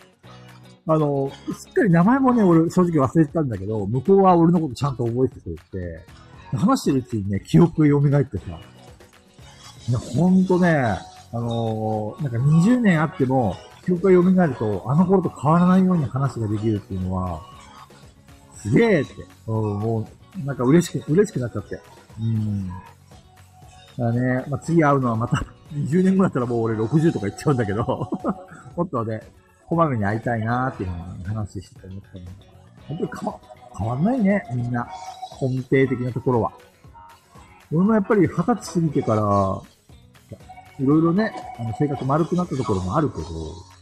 あの、すっかり名前もね、俺正直忘れてたんだけど、向こうは俺のことちゃんと覚えてくれて、話してるうちにね、記憶が蘇ってさ、いや、ほんとね、あのー、なんか20年あっても、記憶が蘇ると、あの頃と変わらないように話ができるっていうのは、すげえって、もう、なんか嬉しく、嬉しくなっちゃって。うん。だからね、まあ、次会うのはまた、20年後だったらもう俺60とか言っちゃうんだけど、もっとね、こまめに会いたいなーっていうふうに話してて思ったの。本当に変わ、変わんないね、みんな。根底的なところは。俺もやっぱり二十歳過ぎてから、いろいろね、あの、性格丸くなったところもあるけど、や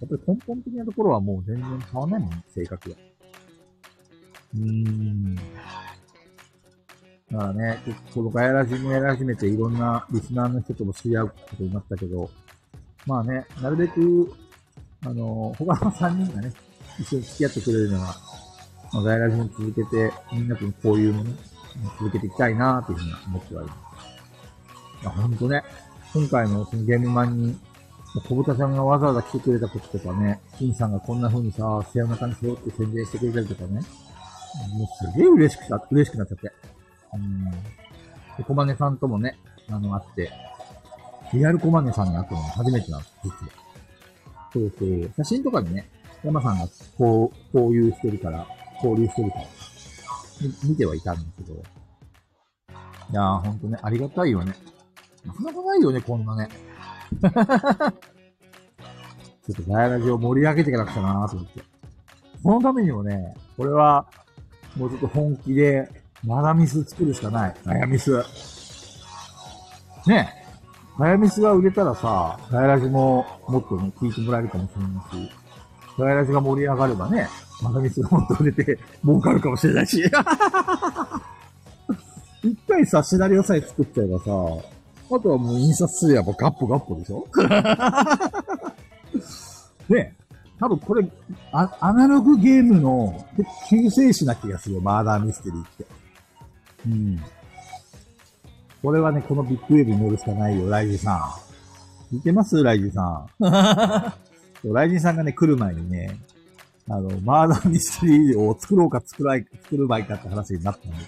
っぱり根本的なところはもう全然変わんないもん、性格が。うーん。だからね、このガヤラジもやり始めていろんなリスナーの人とも知り合うことになったけど、まあね、なるべく、あの、他の3人がね、一緒に付き合ってくれるのは、まあ、ガヤラジも続けて、みんなとこういうのね、続けていきたいなというふうに思ってはいます。いや、ほんとね、今回のそのゲームマンに、小豚さんがわざわざ来てくれたこととかね、金さんがこんな風にさ、背中に背負って宣伝してくれたりとかね、もうすげえ嬉しくた、嬉しくなっちゃって。うん。で、小金さんともね、あの、会って、リアル小金さんに会ったの初めてなんです、実は。そうそう。写真とかにね、山さんがこう、交流してるから、交流してるから、見てはいたんですけど。いやー、ほんとね、ありがたいよね。なかなかないよね、こんなね。ちょっとガヤラジを盛り上げていかなくちゃなーと思って。このためにもね、これは、もうちょっと本気で、マダミス作るしかない。ガヤミス。ねえ。ガヤミスが売れたらさ、ガヤラジももっとね、聞いてもらえるかもしれないし、ガヤラジが盛り上がればね、マダミスがもっと売れて儲かるかもしれないし。一回さ、シナリオさえ作っちゃえばさ、あとはもう印刷すればガッポガッポでしょ？ね多分これア、アナログゲームの救世主な気がするよ、マーダーミステリーって。うん。これはね、このビッグウェーブに乗るしかないよ、ライジさん。聞いてます？ライジさん。ライジさんがね、来る前にね、あの、マーダーミステリーを作ろうか作らい、作る場合かって話になったんです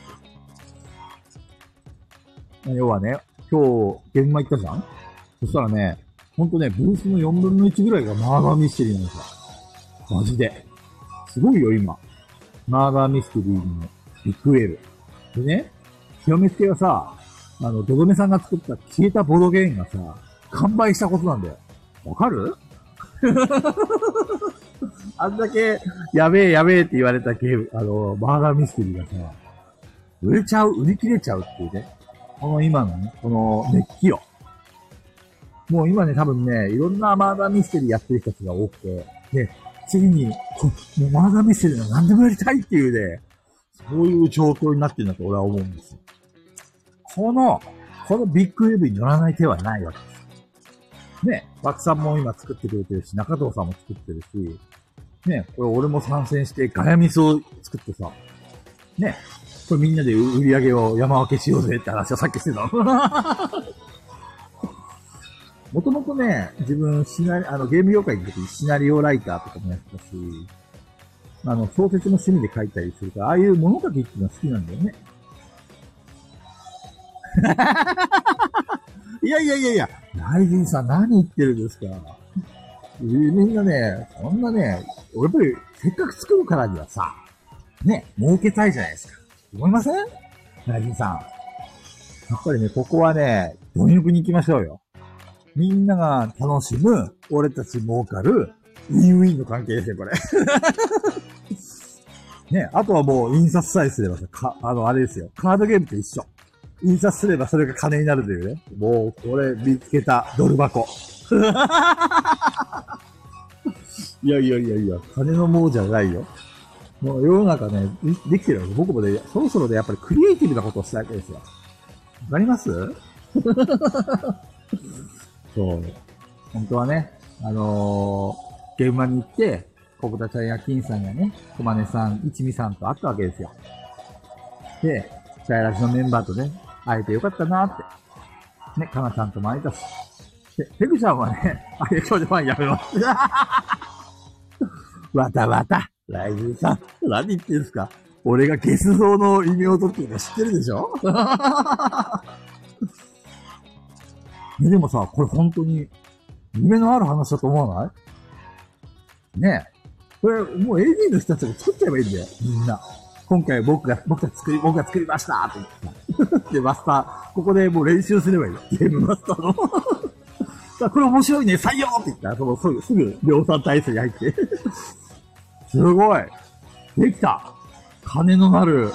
よ。要はね、今日、現場行ったじゃん？そしたらね、ほんとね、ブースの4分の1ぐらいがマーダーミステリーなんですよ。マジで。すごいよ、今。マーダーミステリーのビッグウェーブ。でね、清めつけはさ、あの、ドドメさんが作った消えたボードゲームがさ、完売したことなんだよ。わかる？あんだけ、やべえやべえって言われたゲーム、あの、マーダーミステリーがさ、売れちゃう、売り切れちゃうっていうね。この今のね、この熱気よ。もう今ね、多分ね、いろんなマーダーミステリーやってる人たちが多くて、で、次に、こもうマーダーミステリーは何でもやりたいっていうね、そういう状況になってるんだと俺は思うんですよ。この、このビッグウェブに乗らない手はないわけです。ね、バクさんも今作ってくれてるし、中藤さんも作ってるし、ね、これ俺も参戦してガヤミスを作ってさ、ね、これみんなで売り上げを山分けしようぜって話をさっきしてたの。もともとね、自分シナリ、あの、ゲーム業界にいる時シナリオライターとかもやってたし、あの、小説も趣味で書いたりするから、ああいう物書きっていうのは好きなんだよね。いやいやいやいや、ライジンさん何言ってるんですか？みんなね、そんなね、やっぱりせっかく作るからにはさ、ね、儲けたいじゃないですか。思いません？ライジンさん。やっぱりね、ここはね、貪欲に行きましょうよ。みんなが楽しむ、俺たち儲かる、ウィンウィンの関係ですよ、これ。ね、あとはもう印刷さえすればさ、か、あの、あれですよ。カードゲームと一緒。印刷すればそれが金になるというね。もう、これ見つけたドル箱。いやいやいやいや、金のもうじゃないよ。もう世の中ね、できてるわけ。僕もね、そろそろでやっぱりクリエイティブなことをしたいわけですよ。わかります？そう。本当はね、あのー、現場に行って、小豚ちゃんや金さんやね、小金さん、一味さんと会ったわけですよ。で、チャイラジのメンバーとね、会えてよかったなって。ね、かなちゃんとも会えたし。で、ペグちゃんはね、あれ、今日でファンやめます。わたわた、ライジンさん、何言ってんすか俺がゲス像の異名を取ってるの知ってるでしょ ね、でもさ、これ本当に、夢のある話だと思わない？ねえ。これ、もう AD の人たちが作っちゃえばいいんだよ、みんな。今回僕が、僕が作り、僕が作りましたって言ってで、マスター、ここでもう練習すればいいよ。ゲームマスターの。さあ、これ面白いね、採用って言ったら、そのすぐ、すぐ量産体制に入ってすごいできた金のなる、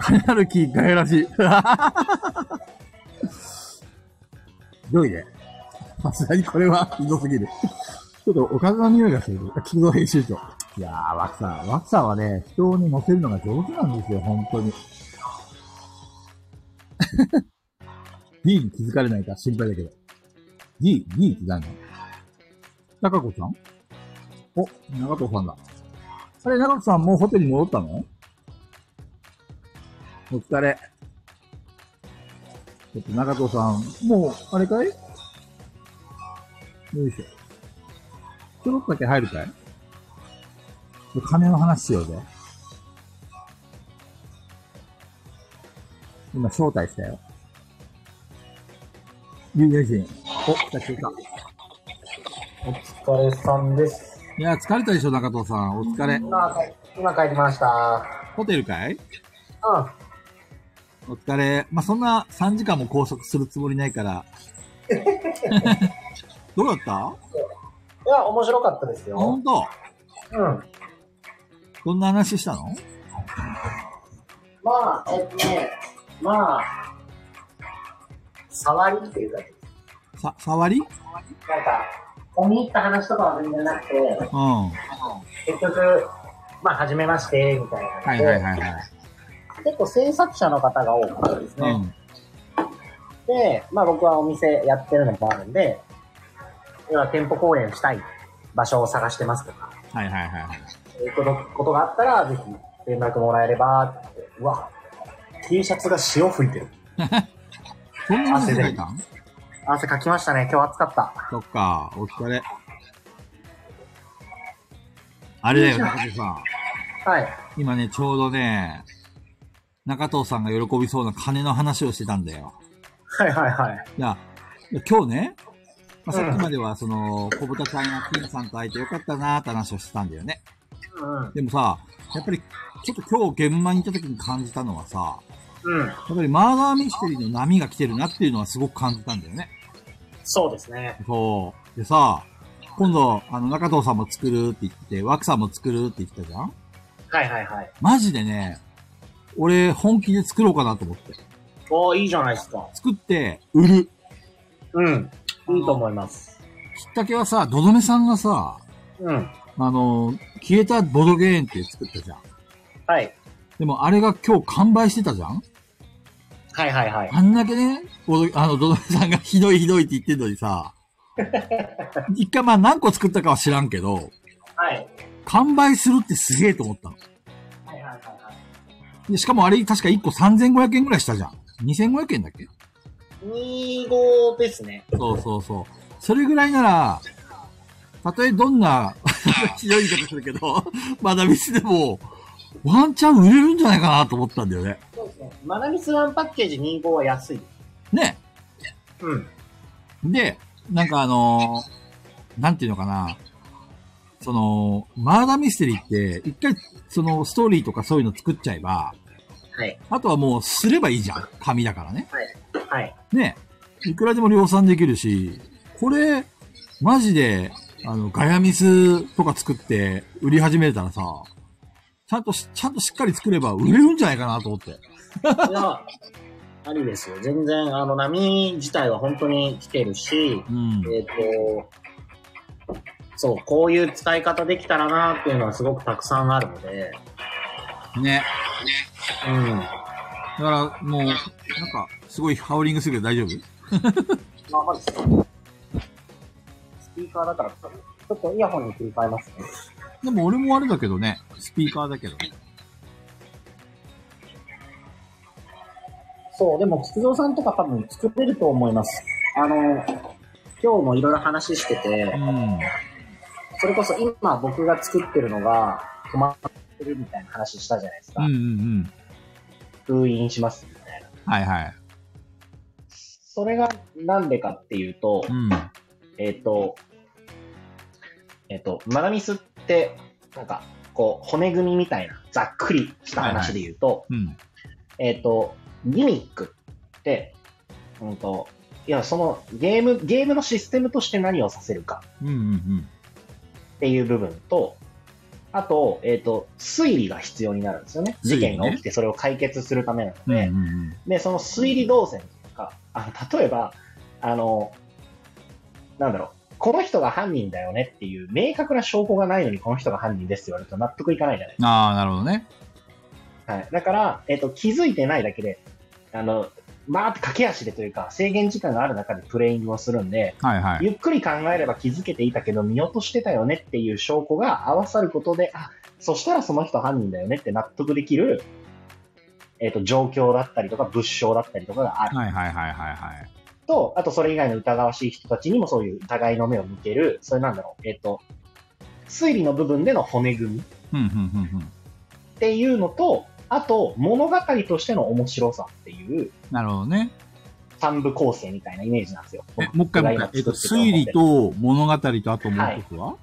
金なる木、ガヤラジ。どいね。さすがにこれはひどすぎる。ちょっとおかずの匂いがする。木の編集長。いやー、ワクさん。ワクさんはね、人に乗せるのが上手なんですよ、本当に。D に気づかれないか心配だけど。D、D って何？の高子さん？お、長藤さんだ。あれ、長藤さんもうホテルに戻ったの？お疲れ。ちょっと長藤さん、もう、あれかい？よいしょ。ちょろっとだけ入るかい？金の話しようぜ。今、招待したよ。有名人。お、来た来た。お疲れさんです。いや、疲れたでしょ、中藤さん。お疲れ。今、今帰りました。ホテルかい？うん。お疲れ。まあ、そんな3時間も拘束するつもりないから。どうだった？いや、面白かったですよ。本当？うん。どんな話したの？まあ、えっとね、まあ、触りっていうか、さ、触り？なんか、込み入った話とかは全然なくて、うん。は結局、まあ、初めまして、みたいなので、いはいはいはい。結構制作者の方が多かったですね。うん。で、まあ僕はお店やってるのもあるんで、要は店舗公演したい場所を探してますとか、はいはいはいはい。そういうことことがあったら、ぜひ連絡もらえればって。うわ、T シャツが潮吹いてる。そんな話されたん汗かきましたね。今日暑かった。そっか、お疲れ。あれだよ、中藤さん。はい。今ね、ちょうどね、中藤さんが喜びそうな金の話をしてたんだよ。はいはいはい。いや、今日ね、まあ、うんさっきまではその、小豚ちゃんや金さんと会えてよかったなーって話をしてたんだよね。うん。でもさ、やっぱり、ちょっと今日現場に行った時に感じたのはさ、うん。やっぱりマーダーミステリーの波が来てるなっていうのはすごく感じたんだよね。そうですね。そう。でさ、今度、あの、中藤さんも作るって言ってて、枠さんも作るって言ってたじゃん？はいはいはい。マジでね、俺、本気で作ろうかなと思って。おー、いいじゃないですか。作って、売る。うん。いいと思います。きっかけはさ、ドドメさんがさ、うん。あの、消えたボドゲーンって作ったじゃん。はい。でもあれが今日完売してたじゃん？はいはいはい。あんだけね、ボドあの、ドドメさんがひどいひどいって言ってんのにさ、一回まあ何個作ったかは知らんけど、はい。完売するってすげえと思ったの。はいはいはいはい。でしかもあれ確か1個3500円ぐらいしたじゃん。2500円だっけ？25ですね。そうそうそう。それぐらいなら、たとえどんな、ひどい言い方するけど、まだミスでも、ワンチャン売れるんじゃないかなと思ったんだよね。そうですね。マナミスワンパッケージ25は安い。ね。うん。で、なんかあのーなんていうのかな。その、マーダーミステリーって、一回、その、ストーリーとかそういうの作っちゃえば、はい。あとはもうすればいいじゃん。紙だからね。はい。ね。いくらでも量産できるし、これ、マジで、あの、ガヤミスとか作って売り始めたらさ、ちゃんとし、ちゃんとしっかり作れば売れるんじゃないかなと思って。いや、ありですよ。全然、あの、波自体は本当に来てるし、うん。えっ、と、そう、こういう使い方できたらなっていうのはすごくたくさんあるので、ね。うん。だから、もう、なんか、すごいハウリングするけど大丈夫？まあ、まず、スピーカーだから、ちょっとイヤホンに切り替えますね。でも俺もあれだけどね、スピーカーだけどね。そう、でも、菊蔵さんとか多分作れると思います。あの、今日もいろいろ話しててう、ん。それこそ今僕が作ってるのが止まってるみたいな話したじゃないですか。うんうんうん。封印しますみたいな。はいはい。それがなんでかっていうと、うん。えっ、と、えっ、と、マダミスって、なんか、こう、骨組みみたいな、ざっくりした話で言うと、うん。えっ、と、ギミックって、うんと、いや、そのゲーム、ゲームのシステムとして何をさせるかっていう部分と、あと、えっ、と、推理が必要になるんですよね。事件が起きてそれを解決するためなのうん。うんで、うんうん。で、その推理動線とか、あの、例えば、あの、なんだろう、この人が犯人だよねっていう明確な証拠がないのにこの人が犯人ですって言われると納得いかないじゃないですああ、なるほどね。か。はい。だから、えっ、と、気づいてないだけで、あの、まーって駆け足でというか、制限時間がある中でプレイングをするんで、はいはい。ゆっくり考えれば気づけていたけど見落としてたよねっていう証拠が合わさることで、あ、そしたらその人犯人だよねって納得できる、えっ、と、状況だったりとか物証だったりとかがある。はいはいはいはいはい。と、あとそれ以外の疑わしい人たちにもそういう疑いの目を向ける、それなんだろう、えっ、と、推理の部分での骨組みっ。ていうのと、あと物語としての面白さっていうなるほどね。三部構成みたいなイメージなんですよ。え、もう一回もう一回。えっと、推理と物語とあともう一つは、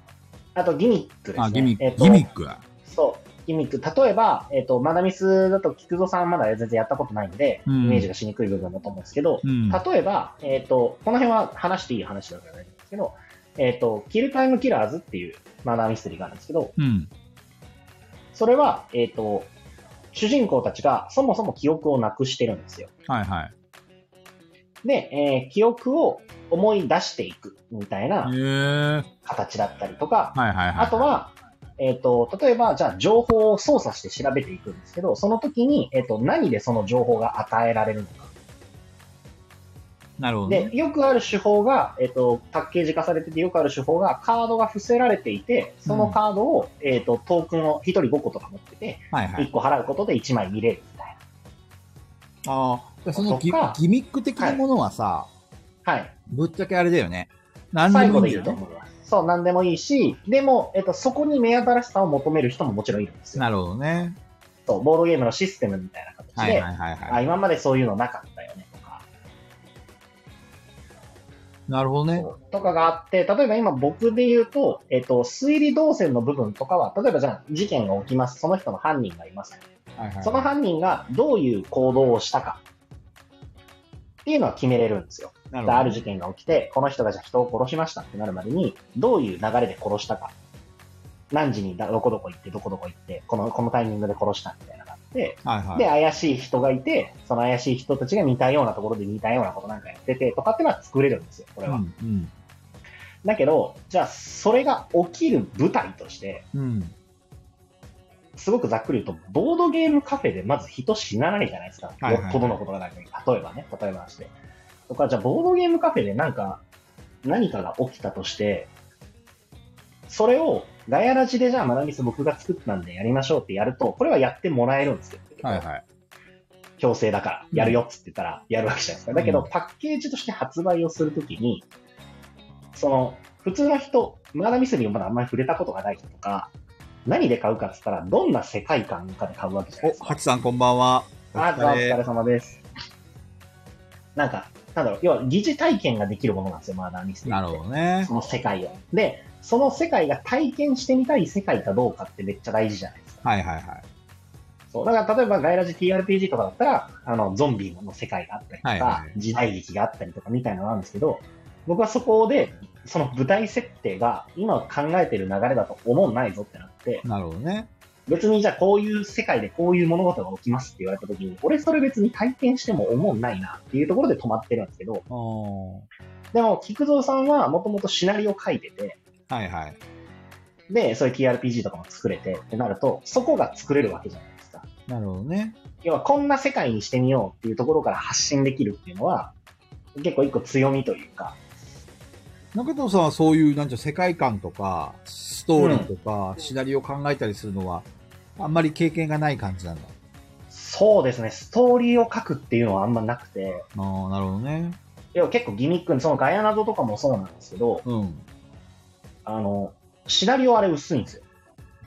あとギミックですね。あ、ギミック、えっとギミック。そう。ギミック。例えば、えっ、と、マダミスだと、菊蔵さんはまだ全然やったことないんで、うんイメージがしにくい部分だと思うんですけど、うん。例えば、えっ、と、この辺は話していい話だからないんですけど、えっ、と、キルタイムキラーズっていうマダーミステリーがあるんですけど、うん。それは、えっ、と、主人公たちがそもそも記憶をなくしてるんですよ。はいはい。で、えー記憶を思い出していくみたいな。形だったりとか、はいはいはい。あと、は、えっ、と、例えば、じゃあ、情報を操作して調べていくんですけど、その時に、えっ、と、何でその情報が与えられるのか。なるほど、ね。で、よくある手法が、えっ、と、パッケージ化されてて、よくある手法が、カードが伏せられていて、そのカードを、えっ、と、トークンを1人5個とか持ってて、1はいはい。個払うことで1枚見れるみたいああ。でそのギミック的なものはさ、な。はい。ぶっちゃけあれだよね。何で最後もいい。そう、なんでもいいし、でも、えっ、と、そこに目新しさを求める人ももちろんいるんですよ。なるほどね。そう、ボードゲームのシステムみたいな形で、はいはいはいあ、はい。今までそういうのなかったよね、とか。なるほどね。とかがあって、例えば今僕で言うと、えっ、と、推理動線の部分とかは、例えばじゃあ事件が起きます。その人の犯人がいます。はいはいはいその犯人がどういう行動をしたかっていうのは決めれるんですよ。ある事件が起きて、この人がじゃあ人を殺しましたってなるまでに、どういう流れで殺したか。何時にどこどこ行って、どこどこ行って、この、このタイミングで殺したみたいなのがあって、はいはい。で、怪しい人がいて、その怪しい人たちが似たようなところで似たようなことなんかやってて、とかっていうのは作れるんですよ、これは。うん、うん。だけど、じゃあ、それが起きる舞台として、うん。すごくざっくり言うと、ボードゲームカフェでまず人死なないじゃないですか。よっぽどのことがないのに。例えばね、例えばして。とか、じゃあ、ボードゲームカフェでなんか、何かが起きたとして、それを、ガヤラジでじゃあ、マナミス僕が作ったんでやりましょうってやると、これはやってもらえるんですよ。はいはい。強制だから、やるよっつって言ったら、やるわけじゃないですか。だけど、うんパッケージとして発売をするときに、その、普通の人、マーダーミステリーをまだあんまり触れたことがない人とか、何で買うかっつったら、どんな世界観かで買うわけじゃないですお、か。ハチさんこんばんは。あ、お疲れ様です。なんか、なんだろう、要は疑似体験ができるものなんですよ、マーダーミステリーなって。るほどねそ。の世界を。で、その世界が体験してみたい世界かどうかってめっちゃ大事じゃないですか。はいはいはい。そう。だから、例えば、ガイラジ TRPG とかだったら、あの、ゾンビの世界があったりとか、はいはい時代劇があったりとかみたいなのがあるんですけど、僕はそこで、その舞台設定が今考えてる流れだと思うないぞってなって、なるほどね。別にじゃあこういう世界でこういう物事が起きますって言われた時に、俺それ別に体験しても思うないなっていうところで止まってるんですけど、でも、菊蔵さんはもともとシナリオ書いてて、はいはい。で、そういう TRPG とかも作れてってなると、そこが作れるわけじゃないですか。なるほどね。要はこんな世界にしてみようっていうところから発信できるっていうのは、結構一個強みというか、中藤さんはそういう、なんていうの世界観とか、ストーリーとか、シナリオを考えたりするのは、あんまり経験がない感じなんだ。そうですね、ストーリーを書くっていうのはあんまなくて、ああ、なるほどね。要は結構ギミックに、そのガヤナゾとかもそうなんですけど、うん。あの、シナリオあれ薄いんですよ。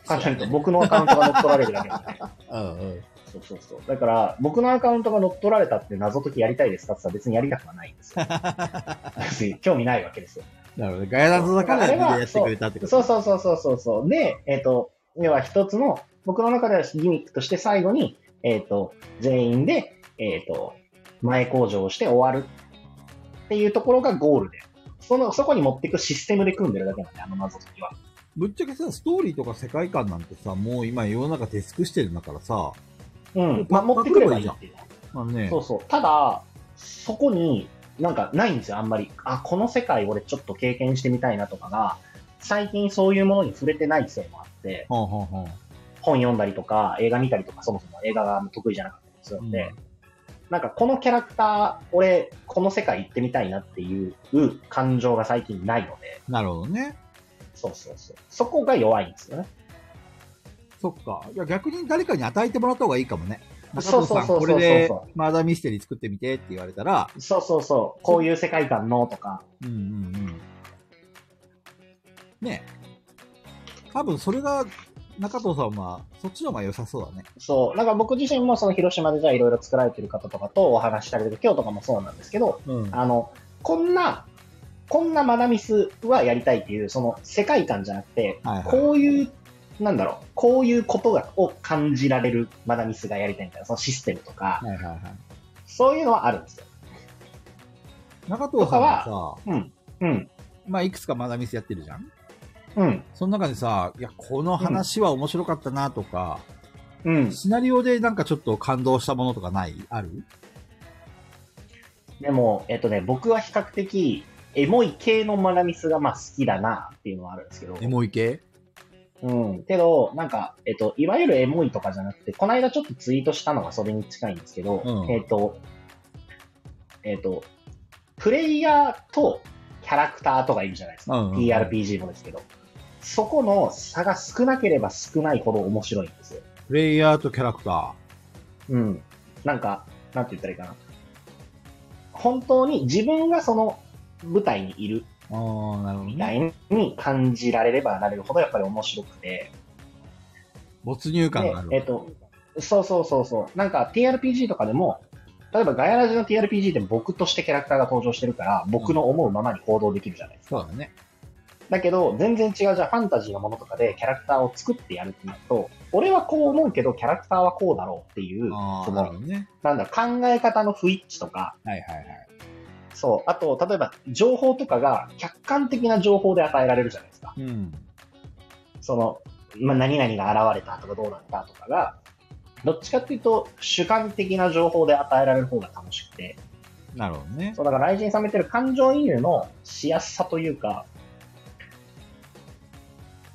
簡単に言うと、僕のアカウントが乗っ取られるだけなんで。うんうん。そうそうそう。だから、僕のアカウントが乗っ取られたって謎解きやりたいですかって言ったら別にやりたくはないんですよ。興味ないわけですよ。なるほど。ガヤランズだからやってくれたってことそうそうそうそうそうそう。で、えっ、と、要は一つの、僕の中ではギミックとして最後に、えっ、と、全員で、えっ、と、前工場をして終わるっていうところがゴールで、その、そこに持っていくシステムで組んでるだけなんで、あの謎解きは。ぶっちゃけさ、ストーリーとか世界観なんてさ、もう今世の中出尽くしてるんだからさ、うん。まあ、持ってくればいいっていう。まあねそ、うそう。ただ、そこになんかないんですよ、あんまり。あ、この世界俺ちょっと経験してみたいなとかが、最近そういうものに触れてないせいもあって。本読んだりとか、映画見たりとか、そもそも映画が得意じゃなかったりするんで、うんなんかこのキャラクター、俺、この世界行ってみたいなっていう感情が最近ないので、なるほどね。そうそうそう。そこが弱いんですよね。そっか。いや、逆に誰かに与えてもらった方がいいかもね。そうそうそうそう中藤さんこれで、マーダーミステリー作ってみてって言われたら、そうそうそう。こういう世界観のとか、うんうんうん。ね多分それが、中藤さんは、そっちの方が良さそうだね。そう。なんか僕自身もその広島でじゃあいろいろ作られてる方とかとお話したりとか、今日とかもそうなんですけど、うん。あの、こんな、こんなマナミスはやりたいっていう、その世界観じゃなくて、はいはいこういう、なんだろう、こういうことがを感じられるマナミスがやりたいみたいな、そのシステムとか、はいはいはい。そういうのはあるんですよ。中藤さんはさ、うん。うん。まあ、いくつかマーダーミスやってるじゃんうん。その中でさ、いや、この話は面白かったなとか、うん。シナリオでなんかちょっと感動したものとかない？ある？でも、えっとね、僕は比較的、エモい系のマナミスがまあ好きだなっていうのはあるんですけど。エモい系？うん。けど、なんか、えっと、いわゆるエモいとかじゃなくて、この間ちょっとツイートしたのがそれに近いんですけど、うんえっと、えっと、プレイヤーとキャラクターとかいるじゃないですか。うんうんうん TRPG もですけど。そこの差が少なければ少ないほど面白いんですよ。プレイヤーとキャラクター。うん。なんか、なんて言ったらいいかな。本当に自分がその舞台にいるああ、なるほどみたね。いに感じられればなれるほどやっぱり面白くて。没入感がある。でえっと、そうそうそうそう。なんか TRPG とかでも、例えばガヤラジの TRPG で僕としてキャラクターが登場してるから、僕の思うままに行動できるじゃないですか。そうだね。だけど、全然違う、じゃあファンタジーのものとかでキャラクターを作ってやるってなると、俺はこう思うけど、キャラクターはこうだろうっていう、そのね。なんだ、考え方の不一致とか、はいはいはい。そう、あと、例えば、情報とかが客観的な情報で与えられるじゃないですか。うん。その、まあ、何々が現れたとかどうなったとかが、どっちかっていうと、主観的な情報で与えられる方が楽しくて、なるほどね。そう、だから雷神さんも言ってる感情移入のしやすさというか、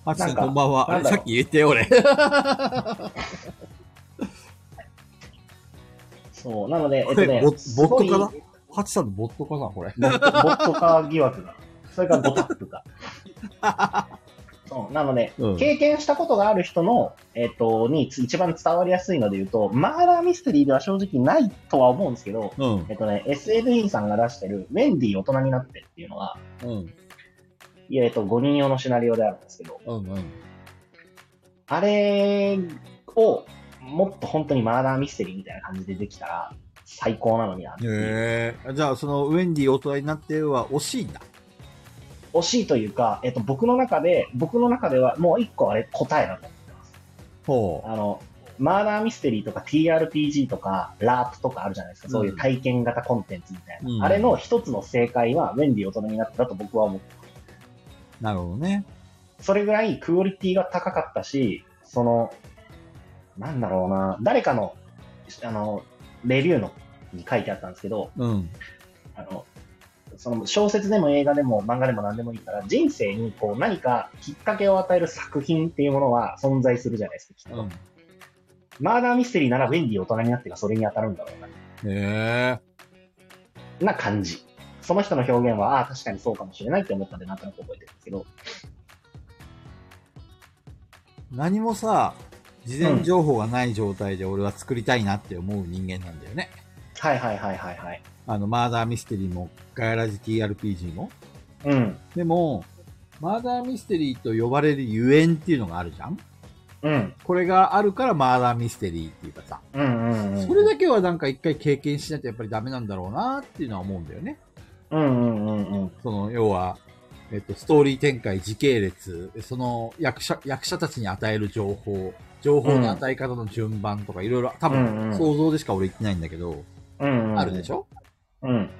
ハチさんこんばんは。あれ、さっき言ってよ、俺。そう、なので、えっことれね、ボットかハチさんのボットかな、これ。ボットボット化疑惑が。それからボタップか。そ うなので、うん経験したことがある人の、えっ、と、に一番伝わりやすいので言うと、マーダーミステリーでは正直ないとは思うんですけど、うん。えっとね、SLE さんが出してる、ウェンディ大人になってっていうのは、うん。いや、えっと、5人用のシナリオであるんですけど、うん。うん。あれを、もっと本当にマーダーミステリーみたいな感じでできたら、最高なのになっていう。へえ。じゃあ、その、ウェンディ大人になっては惜しいんだ。惜しいというか、えっと、僕の中で、僕の中ではもう一個あれ答えだと思ってます。ほあの、マーダーミステリーとか TRPG とかラープとかあるじゃないですか。そういう体験型コンテンツみたいな。うんあれの一つの正解は、ウェンディ大人になってだと僕は思う。う。なるほどね。それぐらいクオリティが高かったし、その、なんだろうな、誰かの、あの、レビューのに書いてあったんですけど、うん。あの、その小説でも映画でも漫画でも何でもいいから、人生にこう何かきっかけを与える作品っていうものは存在するじゃないですか、きっと。うん。マーダーミステリーならウェンディ大人になってがそれに当たるんだろうな、へえ。な感じ。その人の表現は、ああ、確かにそうかもしれないって思ったんで、なんとなく覚えてるんですけど、何もさ、事前情報がない状態で俺は作りたいなって思う人間なんだよね。はいはいはいはいはい。あの、マーダーミステリーも、ガヤラジ TRPG も。うん。でも、マーダーミステリーと呼ばれるゆえんっていうのがあるじゃんうん。これがあるからマーダーミステリーっていうかさ、うんうんうん。それだけはなんか一回経験しないとやっぱりダメなんだろうなっていうのは思うんだよね。うんうんうんうん。その、要は、えっと、ストーリー展開、時系列、その役者、役者たちに与える情報、情報の与え方の順番とかいろいろ、多分想像でしか俺言ってないんだけど、うんうん。あるでしょ？うん。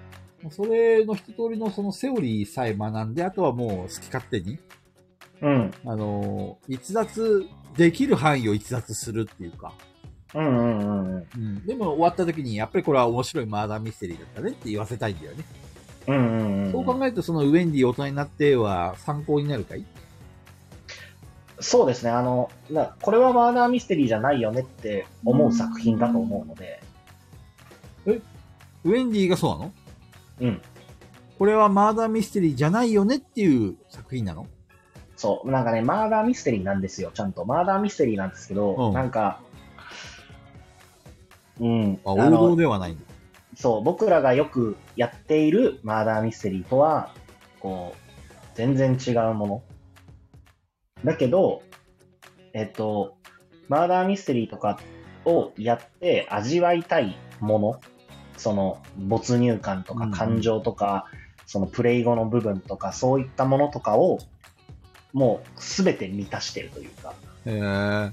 それの一通りのそのセオリーさえ学んで、あとはもう好き勝手に、うん。あのー逸脱できる範囲を逸脱するっていうか、うんうんうんうん。うん。でも終わった時に、やっぱりこれは面白いマーダーミステリーだったねって言わせたいんだよね。うんうんうん。そう考えると、そのウェンディ大人になっては参考になるかい？そうですね。あの、なこれはマーダーミステリーじゃないよねって思う作品だと思うので、ウェンディがそうなの？うん。これはマーダーミステリーじゃないよねっていう作品なの？そう。なんかね、マーダーミステリーなんですよ。ちゃんと。マーダーミステリーなんですけど、うんなんか、うん。あ、王道のではないんだ。そう、僕らがよくやっているマーダーミステリーとは、こう、全然違うもの。だけど、えっと、マーダーミステリーとかをやって味わいたいもの、その没入感とかうんうん感情とか、そのプレイ後の部分とか、そういったものとかを、もうすべて満たしてるというか、へえ。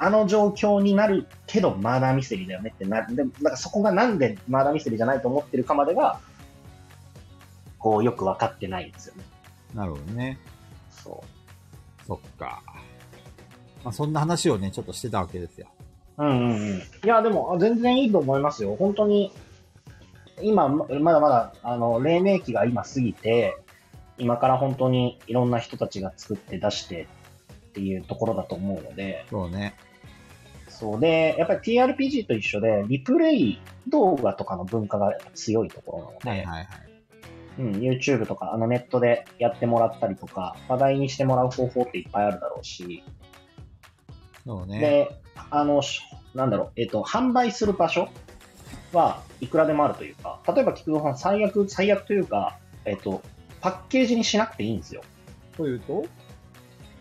あの状況になるけど、マーダーミステリーだよねってなる。でも、なんかそこがなんでマーダーミステリーじゃないと思ってるかまでが、こう、よく分かってないんですよね。なるほどね。そそっか。まあ、そんな話をね、ちょっとしてたわけですよ。う。うんうんうん。いや、でも、あ全然いいと思いますよ。本当に、今、ままだまだ、あの、黎明期が今過ぎて、今から本当にいろんな人たちが作って出してっていうところだと思うので、そうね。そうで、やっぱり TRPG と一緒で、リプレイ動画とかの文化が強いところなので、はいはいはい。うん、YouTube とか、あのネットでやってもらったりとか、話題にしてもらう方法っていっぱいあるだろうし、そうね。で、あの、しなんだろう、えっ、と、販売する場所はいくらでもあるというか、例えば菊蔵さん、最悪、最悪というか、えっ、と、パッケージにしなくていいんですよ。というと？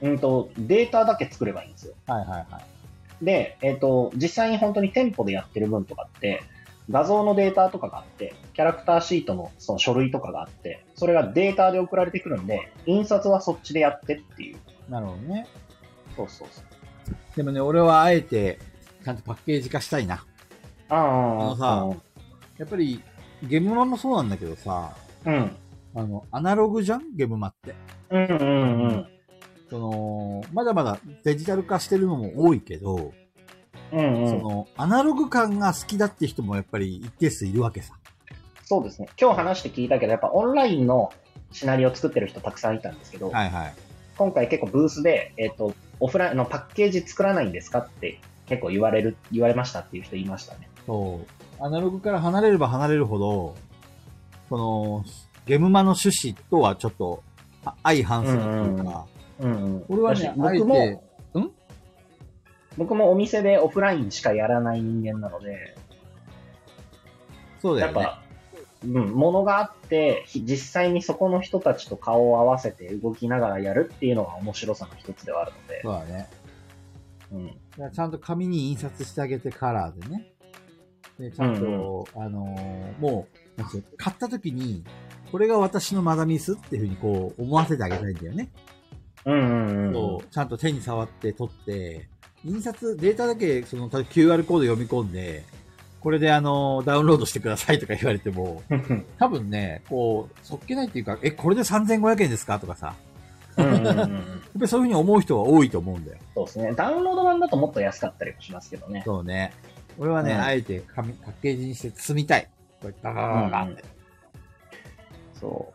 うんと、データだけ作ればいいんですよ。はいはいはい。で、えっ、と、実際に本当に店舗でやってる分とかって、画像のデータとかがあって、キャラクターシートのその書類とかがあって、それがデータで送られてくるんで、印刷はそっちでやってっていう。なるほどね。そうそうそう。でもね、俺はあえて、ちゃんとパッケージ化したいな。ああのさやっぱり、ゲームマもそうなんだけどさ、うん。あの、アナログじゃん？ゲームマって。うんうんうん。その、まだまだデジタル化してるのも多いけど、うんうん。その、アナログ感が好きだって人もやっぱり一定数いるわけさ。そうですね。今日話して聞いたけど、やっぱオンラインのシナリオを作ってる人たくさんいたんですけど、はいはい。今回結構ブースで、えっ、と、オフラインのパッケージ作らないんですかって結構言われる、言われましたっていう人いましたね。そう。アナログから離れれば離れるほど、その、ゲムマの趣旨とはちょっとあ相反するっていうか、うんうん。俺はね私、あえ僕も、て、僕もお店でオフラインしかやらない人間なので、そうだよね。やっぱ、うん、ものがあって、ひ実際にそこの人たちと顔を合わせて動きながらやるっていうのが面白さの一つではあるので、そうだね。うん。いやちゃんと紙に印刷してあげてカラーでね。で、ちゃんと、あのーもう、うの買った時に、これが私のマダミスっていうふうにこう思わせてあげたいんだよね。うんうんうん。そう、ちゃんと手に触って取って、印刷、データだけその QR コード読み込んで、これであの、ダウンロードしてくださいとか言われても、う ん多分ね、こう、そっけないっていうか、え、これで3500円ですか？とかさ、うんうんうんやっぱりそういうふうに思う人は多いと思うんだよ。そうですね。ダウンロード版だともっと安かったりもしますけどね。そうね。俺はね、うんあえて紙、パッケージにして包みたい。こうやってバババババって。そ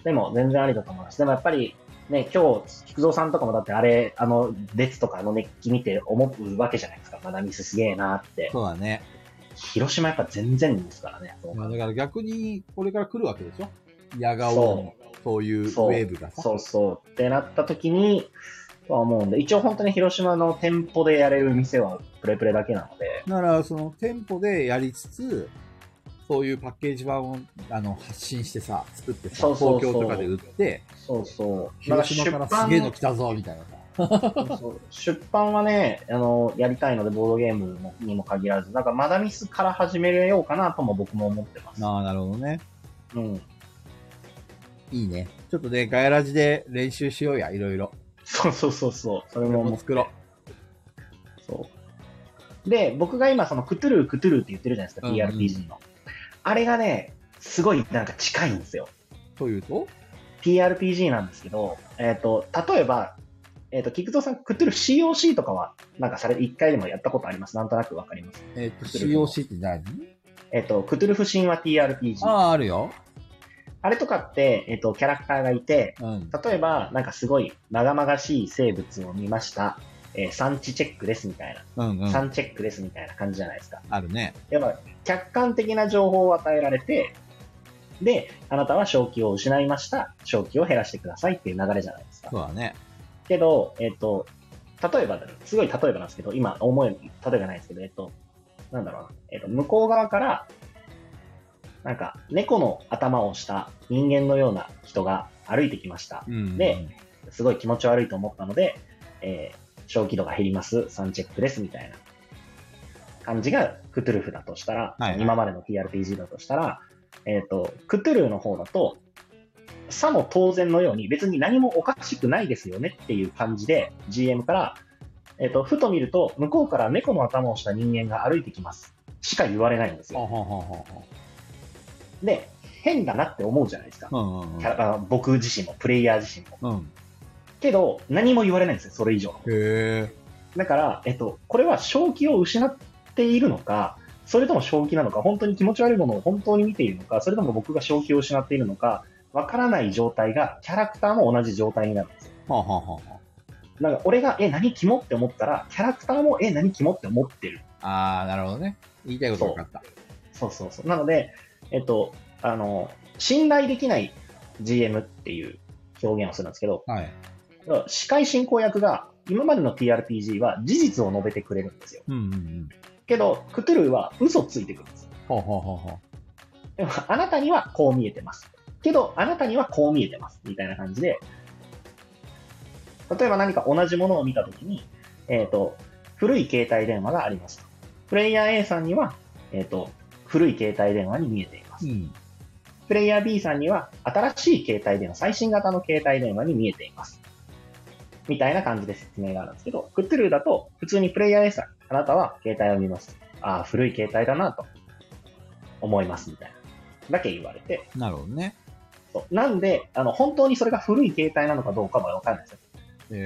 う。でも全然ありだと思います。でもやっぱり、ね、今日、菊蔵さんとかもだってあれ、あの、列とかあの熱気見て思うわけじゃないですか。マダミスすげえなって。そうだね。広島やっぱ全然ですからね。まあだから逆に、これから来るわけでしょ？野顔その、そういうウェーブがさ。そうそう。ってなった時に、とは思うんで、一応本当に広島の店舗でやれる店はプレプレだけなので、だから、その店舗でやりつつ、そういうパッケージ版をあの発信してさ、作ってさ、そうそうそう東京とかで売って、そうそう。だ広島からすげえの来たぞ、みたいなさ。そう出版はね、あの、やりたいので、ボードゲームにも限らず、なんかマダミスから始めようかなとも僕も思ってます。ああ、なるほどね。うん。いいね。ちょっとね、ガヤラジで練習しようや、いろいろ。そうそうそうそう。それも作ろそう。で、僕が今そのクトゥルークトゥルーって言ってるじゃないですか、うんうん TRPG の。あれがね、すごいなんか近いんですよ。う。というと？TRPG なんですけど、えっ、と、例えば、えっ、と、菊蔵さん、クトゥルー COC とかは、なんかされ、一回でもやったことあります？なんとなくわかります？えっ、と、COC って何？えっ、と、クトゥルフ神話 TRPG。あああ、あるよ。れとかって、えっ、と、キャラクターがいて、うん。例えば、なんかすごい、まがまがしい生物を見ました。えー産地チェックですみたいな。うんうん。産チェックですみたいな感じじゃないですか。あるね。やっぱ、客観的な情報を与えられて、で、あなたは正気を失いました。正気を減らしてくださいっていう流れじゃないですか。そうだね。けど、えっ、と、例えばすごい例えばなんですけど、今思い、例えばないですけど、えっ、と、なんだろうな、えっ、と、向こう側から、なんか、猫の頭をした人間のような人が歩いてきました。うん。ですごい気持ち悪いと思ったので、えー、正気度が減ります、サンチェックです、みたいな感じがクトゥルフだとしたら、はいはい今までの TRPG だとしたら、えっ、と、クトゥルフの方だと、さも当然のように別に何もおかしくないですよねっていう感じで GM から、えっ、と、ふと見ると向こうから猫の頭をした人間が歩いてきます。しか言われないんですよ。で、変だなって思うじゃないですか。う。うんうんキャラあ僕自身も、プレイヤー自身も。うん。けど、何も言われないんですよ、それ以上。だから、えっと、これは正気を失っているのか、それとも正気なのか、本当に気持ち悪いものを本当に見ているのか、それとも僕が正気を失っているのか、わからない状態が、キャラクターも同じ状態になるんですよ。はあ、はあはあはなんか、俺が、え、何キモって思ったら、キャラクターも、え、何キモって思ってる。あ、ああ、なるほどね。言いたいこと分かった。そうそうそう。なので、えっと、あの、信頼できない GM っていう表現をするんですけど、はい。司会進行役が、今までの TRPG は事実を述べてくれるんですよ。うんうんうん。けど、クトゥルーは嘘ついてくるんですよ。ほうほうほうほでもあなたにはこう見えてます。けど、あなたにはこう見えてます。みたいな感じで、例えば何か同じものを見たときに、えっ、と、古い携帯電話がありますと。プレイヤー A さんには、えっ、と、古い携帯電話に見えていますう。。うん。プレイヤー B さんには、新しい携帯電話、最新型の携帯電話に見えています。みたいな感じで説明があるんですけど、クットゥルーだと、普通にプレイヤー A さん、あなたは携帯を見ます。ああ、古い携帯だなと思います、みたいな。だけ言われて、なるほどね。そうなんで、あの、本当にそれが古い携帯なのかどうかもわかんないですよ。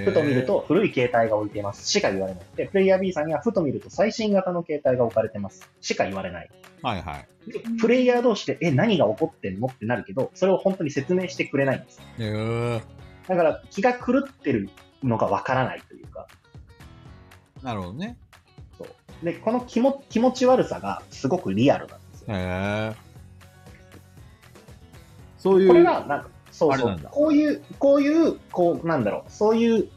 ふと見ると古い携帯が置いていますしか言われない。で、プレイヤー B さんにはふと見ると最新型の携帯が置かれてますしか言われない。はいはい。でプレイヤー同士で、え、何が起こってんのってなるけど、それを本当に説明してくれないんです。へえ。だから気が狂ってるのがわからないというか。なるほどね。そう。で、この気も気持ち悪さがすごくリアルなんですよ。へえ。そういう。これが、なんか、そうそ。うこういう、こういう、こう、なんだろう、そういう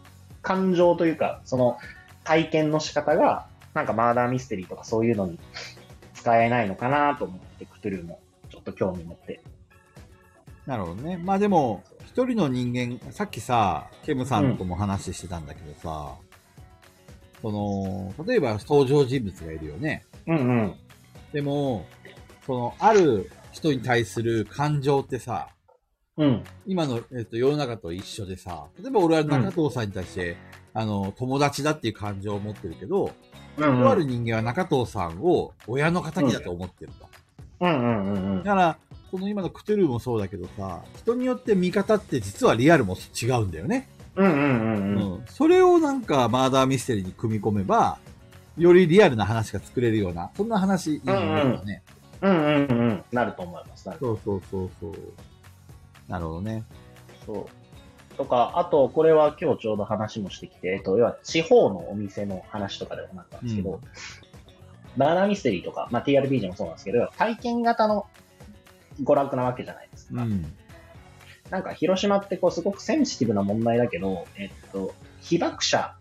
感情というか、その体験の仕方が、なんかマーダーミステリーとかそういうのに使えないのかなと思って、クトゥルーもちょっと興味持って。なるほどね。まあでも、一人の人間、さっきさ、ケムさんとも話してたんだけどさ、その、例えば登場人物がいるよね。うんうん。でも、その、ある人に対する感情ってさ、うん。今の、えっと世の中と一緒でさ、例えば俺は中藤さんに対して、あの、友達だっていう感情を持ってるけど、うんとある人間は中藤さんを親の敵だと思ってると。うんうんうんうん。だから、この今のクトゥルーもそうだけどさ、人によって見方って実はリアルも違うんだよね。うんうんうんうん。うん。それをなんかマーダーミステリーに組み込めば、よりリアルな話が作れるような、そんな話いいよね。うんうんうん。なると思います。そうそうそうそう。なるほどね。そう。とか、あと、これは今日ちょうど話もしてきて、えっと、要は地方のお店の話とかでもなったんですけど、うんバーナーミステリーとか、まあ、TRPG もそうなんですけど、体験型の娯楽なわけじゃないですか。うん。なんか、広島ってこう、すごくセンシティブな問題だけど、えっと、被爆者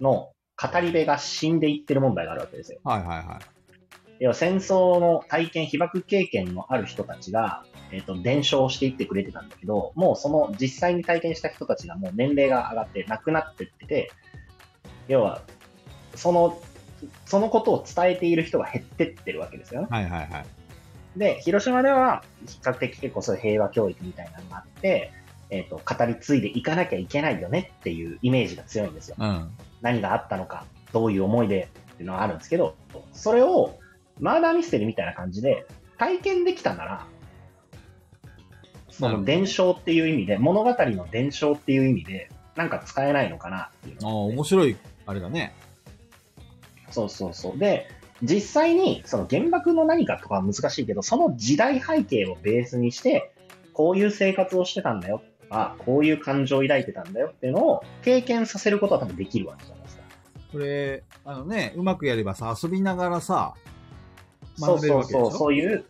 の語り部が死んでいってる問題があるわけですよ。はいはいは要は戦争の体験、被爆経験のある人たちが、えっ、と、伝承していってくれてたんだけど、もうその実際に体験した人たちがもう年齢が上がって亡くなってってて、要は、その、そのことを伝えている人が減ってってるわけですよね。い。はいはいはい。で、広島では比較的結構そういう平和教育みたいなのがあって、えっ、と、語り継いでいかなきゃいけないよねっていうイメージが強いんですよ。うん。何があったのか、どういう思い出っていうのがあるんですけど、それをマーダーミステリーみたいな感じで体験できたなら、その伝承っていう意味で、物語の伝承っていう意味で、なんか使えないのかなっていうああ、面白い、あれだね。そうそうそう。で、実際にその原爆の何かとかは難しいけど、その時代背景をベースにして、こういう生活をしてたんだよとか、こういう感情を抱いてたんだよっていうのを経験させることは多分できるわけじゃないですか。これ、あのね、うまくやればさ、遊びながらさ、そうそうそう、そういう、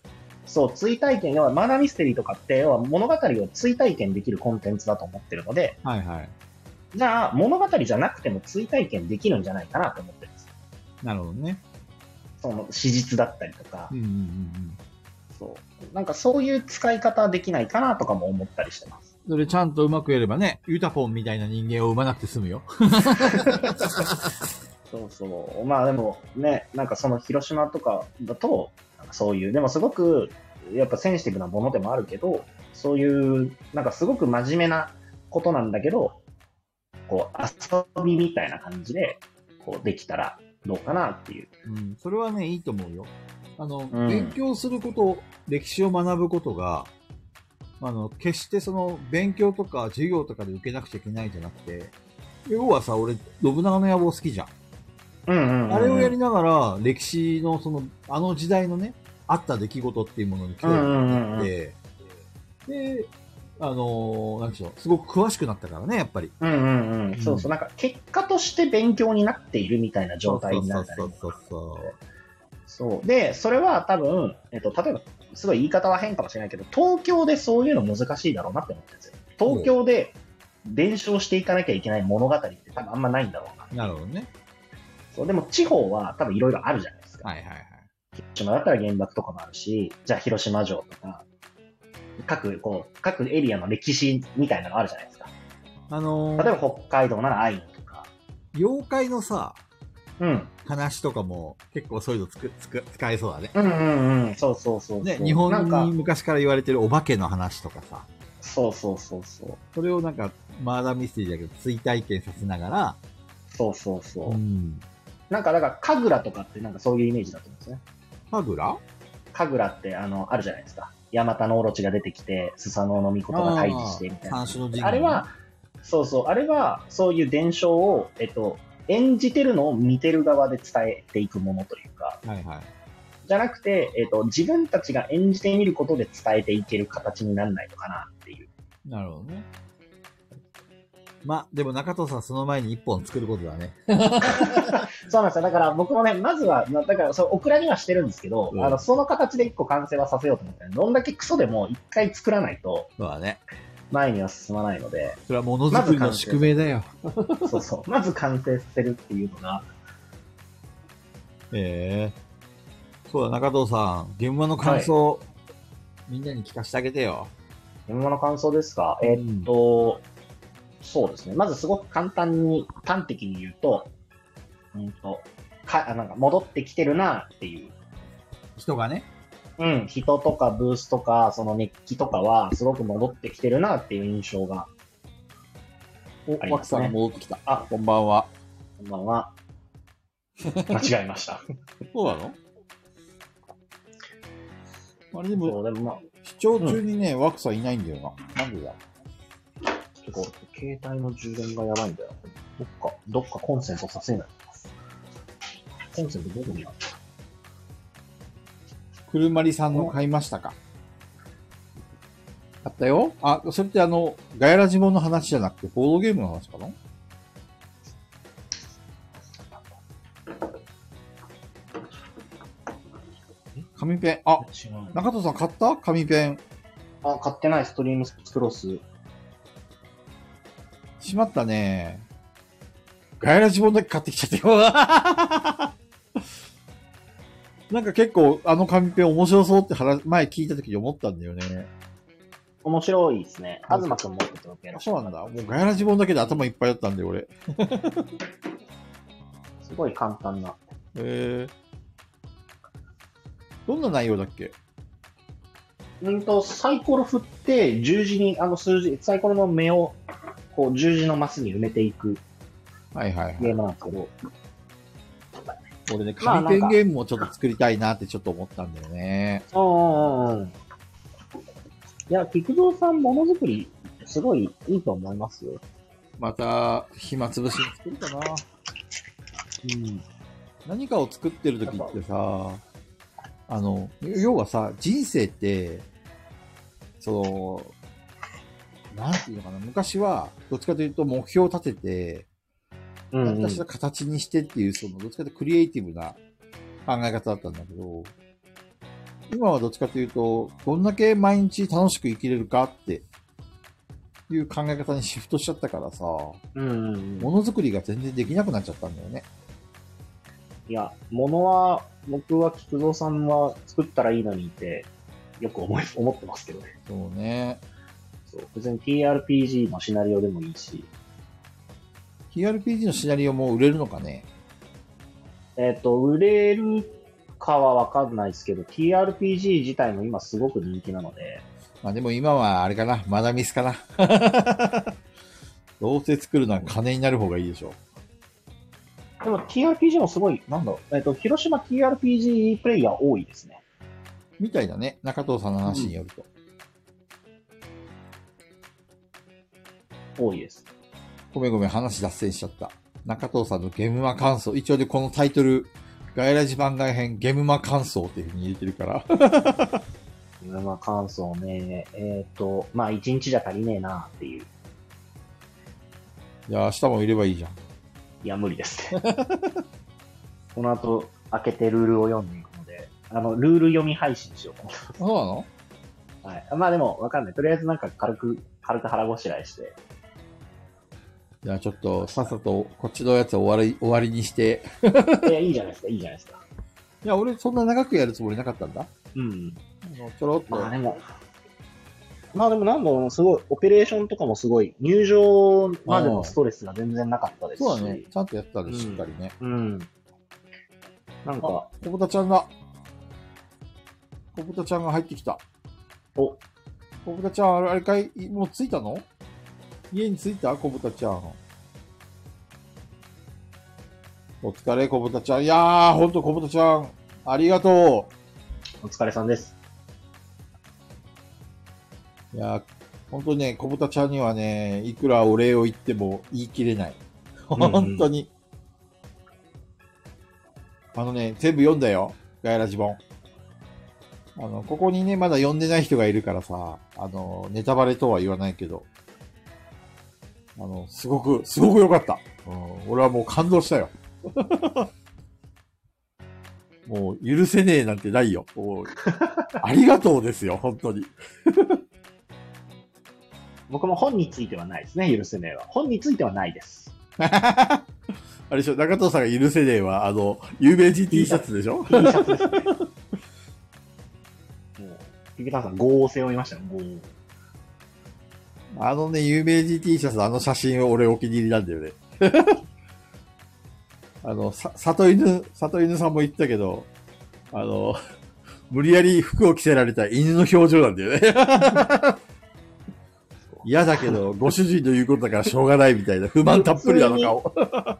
そう、追体験、要はマーダーミステリーとかって、要は物語を追体験できるコンテンツだと思ってるので、はいはい。じゃあ物語じゃなくても追体験できるんじゃないかなと思ってるんです。なるほどね。その史実だったりとかうん、うんうんそう。なんかそういう使い方できないかなとかも思ったりしてます。うん。それちゃんとうまくやればね、ユタポンみたいな人間を生まなくて済むよ。そうそう。まあでもね、なんかその広島とかだと、そういう、でもすごく、やっぱセンシティブなものでもあるけど、そういう、なんかすごく真面目なことなんだけど、こう遊びみたいな感じで、こうできたらどうかなっていう。うん。それはね、いいと思うよ。あの、うん勉強すること、歴史を学ぶことが、あの、決してその、勉強とか授業とかで受けなくちゃいけないんじゃなくて、要はさ、俺、信長の野望好きじゃん。うんうん、うん。あれをやりながら、歴史のその、あの時代のね、あった出来事っていうものに興味を持って、で、あのーなんでしょう、すごく詳しくなったからね、やっぱり。うんうんうん。そうそう。なんか結果として勉強になっているみたいな状態になったりそうそうそうそう。で、それは多分、えっと、例えば、すごい言い方は変かもしれないけど、東京でそういうの難しいだろうなって思ってるんですよ。東京で伝承していかなきゃいけない物語って多分あんまないんだろうな。なるほどね。そう、でも地方は多分いろいろあるじゃないですか。はいはいはい。広島だったら原爆とかもあるし、じゃあ広島城とか、各、こう、各エリアの歴史みたいなのあるじゃないですか。あの例えー、ば北海道ならアイヌとか。妖怪のさ、うん。話とかも結構そういうのつく、つく、使えそうだね。うんうんうん。そうそうそう。ね、日本に昔から言われてるお化けの話とかさ、そうそうそうそう。それをなんか、マーダーミステリーだけど、追体験させながら、そうそうそう。うん。なんか、だから、神楽とかってなんかそういうイメージだと思うんですね。神楽？神楽って、あの、あるじゃないですか。ヤマタノオロチが出てきて、スサノオノミコトが退治してみたいな。あれは、そうそう、あれはそういう伝承を、えっと、演じてるのを見てる側で伝えていくものというか、はいはい。じゃなくて、えっと、自分たちが演じてみることで伝えていける形にならないのかなっていう。なるほどね。まあ、でも中藤さんその前に一本作ることだね。そうなんですよ。だから僕もね、まずは、まあだから、そう、オクラにはしてるんですけど、うんあの、その形で一個完成はさせようと思ったら、どんだけクソでも一回作らないとそうだね。前には進まないので、それはものづくりの宿命だよ。そうそう。まず完成させるっていうのが、ええそうだ、中藤さん。現場の感想、みんなに聞かせてあげてよ。現場の感想ですか？えーっと、そうですね。まずすごく簡単に、端的に言うと、うんと、か、あなんか戻ってきてるなっていう。人がね。うん、人とかブースとか、その熱気とかは、すごく戻ってきてるなっていう印象が。おありますね枠さんが戻ってきた。あ、こんばんは。こんばんは。間違えました。そうなの？あれでも、でもまあ、視聴中にね、枠さんいないんだよな。なんでだ？結構、携帯の充電がやばいんだよ。どっか、どっかコンセントさせない。コンセントどこにある車りさんの買いましたか？あったよあ、それってあの、ガヤラジモンの話じゃなくて、ボードゲームの話かな？紙ペン。あ。中藤さん買った？紙ペン。あ、買ってないストリームスクロス。しまったね。ガヤラジモンだけ買ってきちゃったよ。なんか結構あの紙ペン面白そうって話前聞いた時に思ったんだよね。面白いですね。あずまくん持ってける。そうなんだ。もうガヤラジモンだけで頭いっぱいだったんだよ、俺。すごい簡単な。へえ。どんな内容だっけ？うんと、サイコロ振って、十字に、あの数字、サイコロの目を、こう、十字のマスに埋めていくはいはいはい。ゲームなんですけど、俺ね、まあ紙ペンゲームもちょっと作りたいなってちょっと思ったんだよね。うんうんうんうん。いや、菊蔵さんものづくり、すごいいいと思いますよ。また、暇つぶしに作るかな。うん。何かを作ってる時ってさ、あの、要はさ、人生って、その、なんていうのかな、昔は、どっちかというと目標を立てて、うん、うん。何かしら形にしてっていう、その、どっちかというとクリエイティブな考え方だったんだけど、今はどっちかというと、どんだけ毎日楽しく生きれるかっていう考え方にシフトしちゃったからさ、うん。ものづくりが全然できなくなっちゃったんだよね。いや、ものは、僕は菊蔵さんは作ったらいいのにって、よく思い、思ってますけどね。そうね。そう。別に TRPG のシナリオでもいいし、TRPG のシナリオも売れるのかね？えっ、と、売れるかはわかんないですけど、TRPG 自体も今すごく人気なので、まあでも今はあれかな、マダミスかな。どうせ作るのは金になる方がいいでしょでも TRPG もすごい、なんだ？ろう、えっ、と、広島 TRPG プレイヤー多いですね。みたいだね。中藤さんの話によると。多いです。ごめんごめん、話脱線しちゃった。中藤さんのゲームマ感想。一応でこのタイトル、ガイラジ番外編ゲームマ感想っていう風に入れてるから。まあ、感想ね、えっ、と、まあ、一日じゃ足りねえなっていう。いや、明日もいればいいじゃん。いや、無理ですね。この後、開けてルールを読んでいくので、あの、ルール読み配信しようと思ってそうなの？はい。まあでも、わかんない。とりあえずなんか軽く、軽く腹ごしらえして。じゃあちょっと、さっさとこっちのやつを終わり、終わりにして。いや、いいじゃないですか、いいじゃないですか。いや、俺そんな長くやるつもりなかったんだ？うん。ちょろっと。まあでも、まあでもなんだろうな、すごい、オペレーションとかもすごい、入場までのストレスが全然なかったですし。そうだね。ちゃんとやってたね、うんしっかりね。うん。なんあ、か、小豚ちゃんだ。小豚ちゃんが入ってきた。お、小豚ちゃん、あれかい？もう着いたの？家に着いた小豚ちゃん。お疲れ、小豚ちゃん。いやー、ほんと小豚ちゃん。ありがとお疲れさんです。う。いやー、本当にね、小豚ちゃんにはね、いくらお礼を言っても言い切れない。んうん本当に。あのね、全部読んだよ。ガヤラジ本。あの、ここにね、まだ読んでない人がいるからさ、あの、ネタバレとは言わないけど、あの、すごく、すごく良かった。うん、俺はもう感動したよ。もう、許せねえなんてないよ。ありがとうですよ、本当に。僕も本についてはないですね、許せねえは。本についてはないです。あれでしょ、中藤さんが許せねえは、あの、有名人 T シャツでしょ？T シャツですね。もう、ピピタンさん、業を背負いましたね、業あのね、有名人 T シャツ、あの写真俺お気に入りなんだよね。あの、さ、里犬、里犬さんも言ったけど、あの、無理やり服を着せられた犬の表情なんだよね。嫌だけど、ご主人の言うことだからしょうがないみたいな、不満たっぷりなの顔。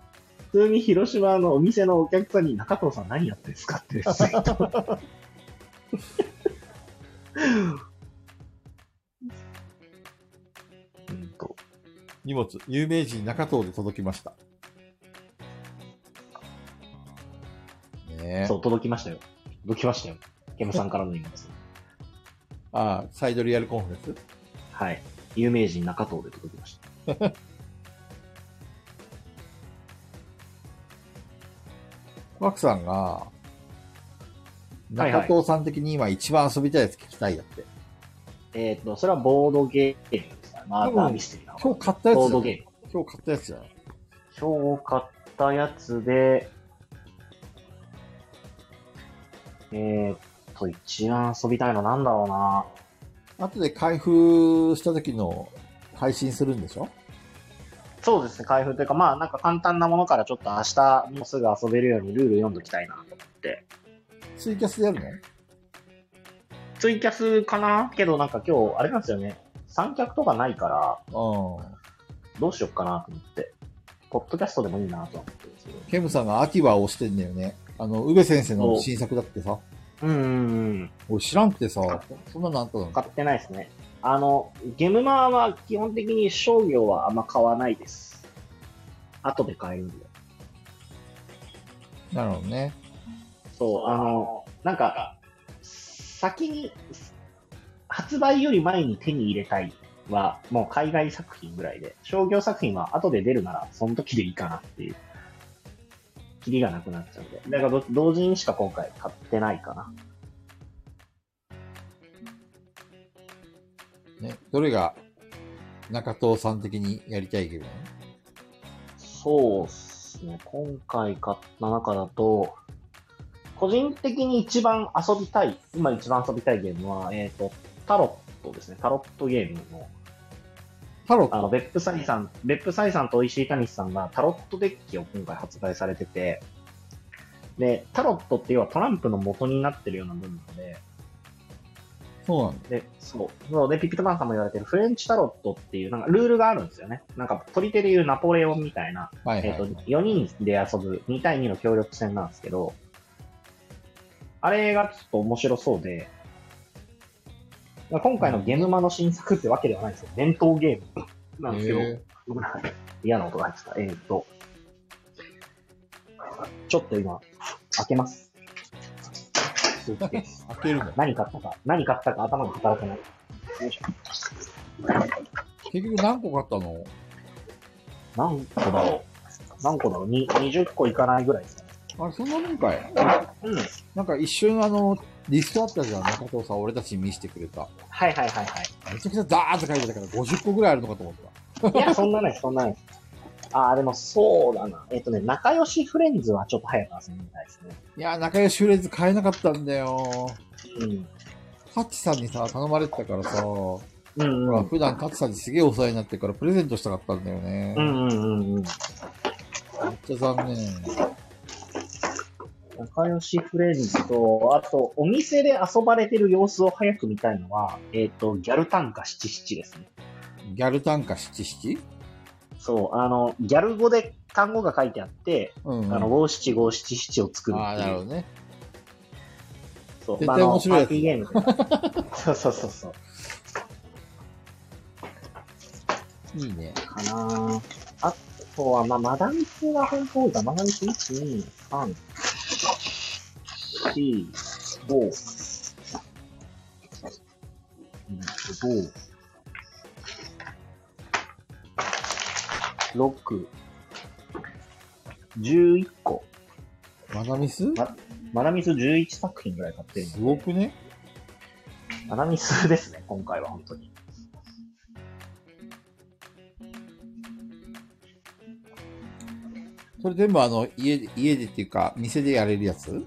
普通に広島のお店のお客さんに中藤さん何やってんですかって荷物、有名人中藤で届きました。ねえそう、届きましたよ。届きましたよ。ケムさんからの荷物。ああ、サイドリアルコンフェンス？はい。有名人中藤で届きました。ワクさんが、はいはい中藤さん的に今一番遊びたいやつ聞きたいだって。えっ、と、それはボードゲーム。マーターミステリーな今日買ったやつボードゲーム。今日買ったやつじゃない今日買ったやつで、えーっと、一番遊びたいのなんだろうな。後で開封した時の配信するんでしょ？そうですね、開封というか、まあなんか簡単なものからちょっと明日もうすぐ遊べるようにルール読んどきたいなと思って。ツイキャスでやるの？ツイキャスかな？けどなんか今日、あれなんですよね。三脚とかないから、うどうしよっかなと思って。ポッドキャストでもいいなと思ってるんですけど。ん。ケムさんが秋葉を押してんだよね。あの、宇部先生の新作だってさ。うん。俺知らんくてさ、そんなのあったの買ってないですね。あの、ゲムマは基本的に商業はあんま買わないです。後で買えるんで。なるほどね。そう、あの、なんか、先に、発売より前に手に入れたいは、もう海外作品ぐらいで、商業作品は後で出るなら、その時でいいかなっていう、キリがなくなっちゃうんで。だからど同時にしか今回買ってないかな。ね。どれが中藤さん的にやりたいゲームなのそうっすね。今回買った中だと、個人的に一番遊びたい、今一番遊びたいゲームは、えっ、と、タロットですね。タロットゲームの、あの、タロット。別府サイさん、別府サイさんと石井谷さんがタロットデッキを今回発売されてて、で、タロットっていうのはトランプの元になってるようなものなので、そうなんだ。で、そう。そうで、ピピタパンさんも言われてるフレンチタロットっていう、なんかルールがあるんですよね。なんか、取り手でいうナポレオンみたいな、はいはい。えっ、と、4人で遊ぶ2対2の協力戦なんですけど、あれがちょっと面白そうで、まあ今回のゲムマの新作ってわけではないんですよ。伝統ゲームなんですけど、へ僕なんか嫌な音が入ってた。えっ、と、ちょっと今、開けます。スーツケースー開けるんだ。何買ったか、何買ったか頭が働かない。よいしょ。結局何個買ったの？何個だろう何個だろうに ?20 個いかないぐらいですかね。あれ、そんなもんかいうん。なんか一瞬あの、リストあったじゃん、中藤さん、俺たちに見せてくれた。はいはいはいはい。めちゃくちゃザーッと書いてたから50個ぐらいあるのかと思った。いや、そんなないそんなない。ああ、でもそうだな。えっ、とね、仲良しフレンズはちょっと早く遊んでみたいですね。いやー、仲良しフレンズ買えなかったんだよ。うん。ハッチさんにさ、頼まれてたからさ、ほうんうん。ら普段カツさんにすげえお世話になってるからプレゼントしたかったんだよね。うんうんうんうん。めっちゃ残念。仲良しフレンズと、あと、お店で遊ばれてる様子を早く見たいのは、えっ、と、ギャル単価七七ですね。ギャル単価七七？そう、あの、ギャル語で単語が書いてあって、うん、うん。あの、五七五七七を作るああ、っていう。なるほどね。そう、絶対面白あパーティーゲームで。そうそうそうそう。いいね。かなあとは、まあ、マダミスが本当多いか。マダミス1、2、3、4、5、5、6、11個。マナミスマダミス11作品ぐらい買ってるすので。ごくね？マダミスですね、今回は本当に。それ全部あの、家で、家でっていうか、店でやれるやつ？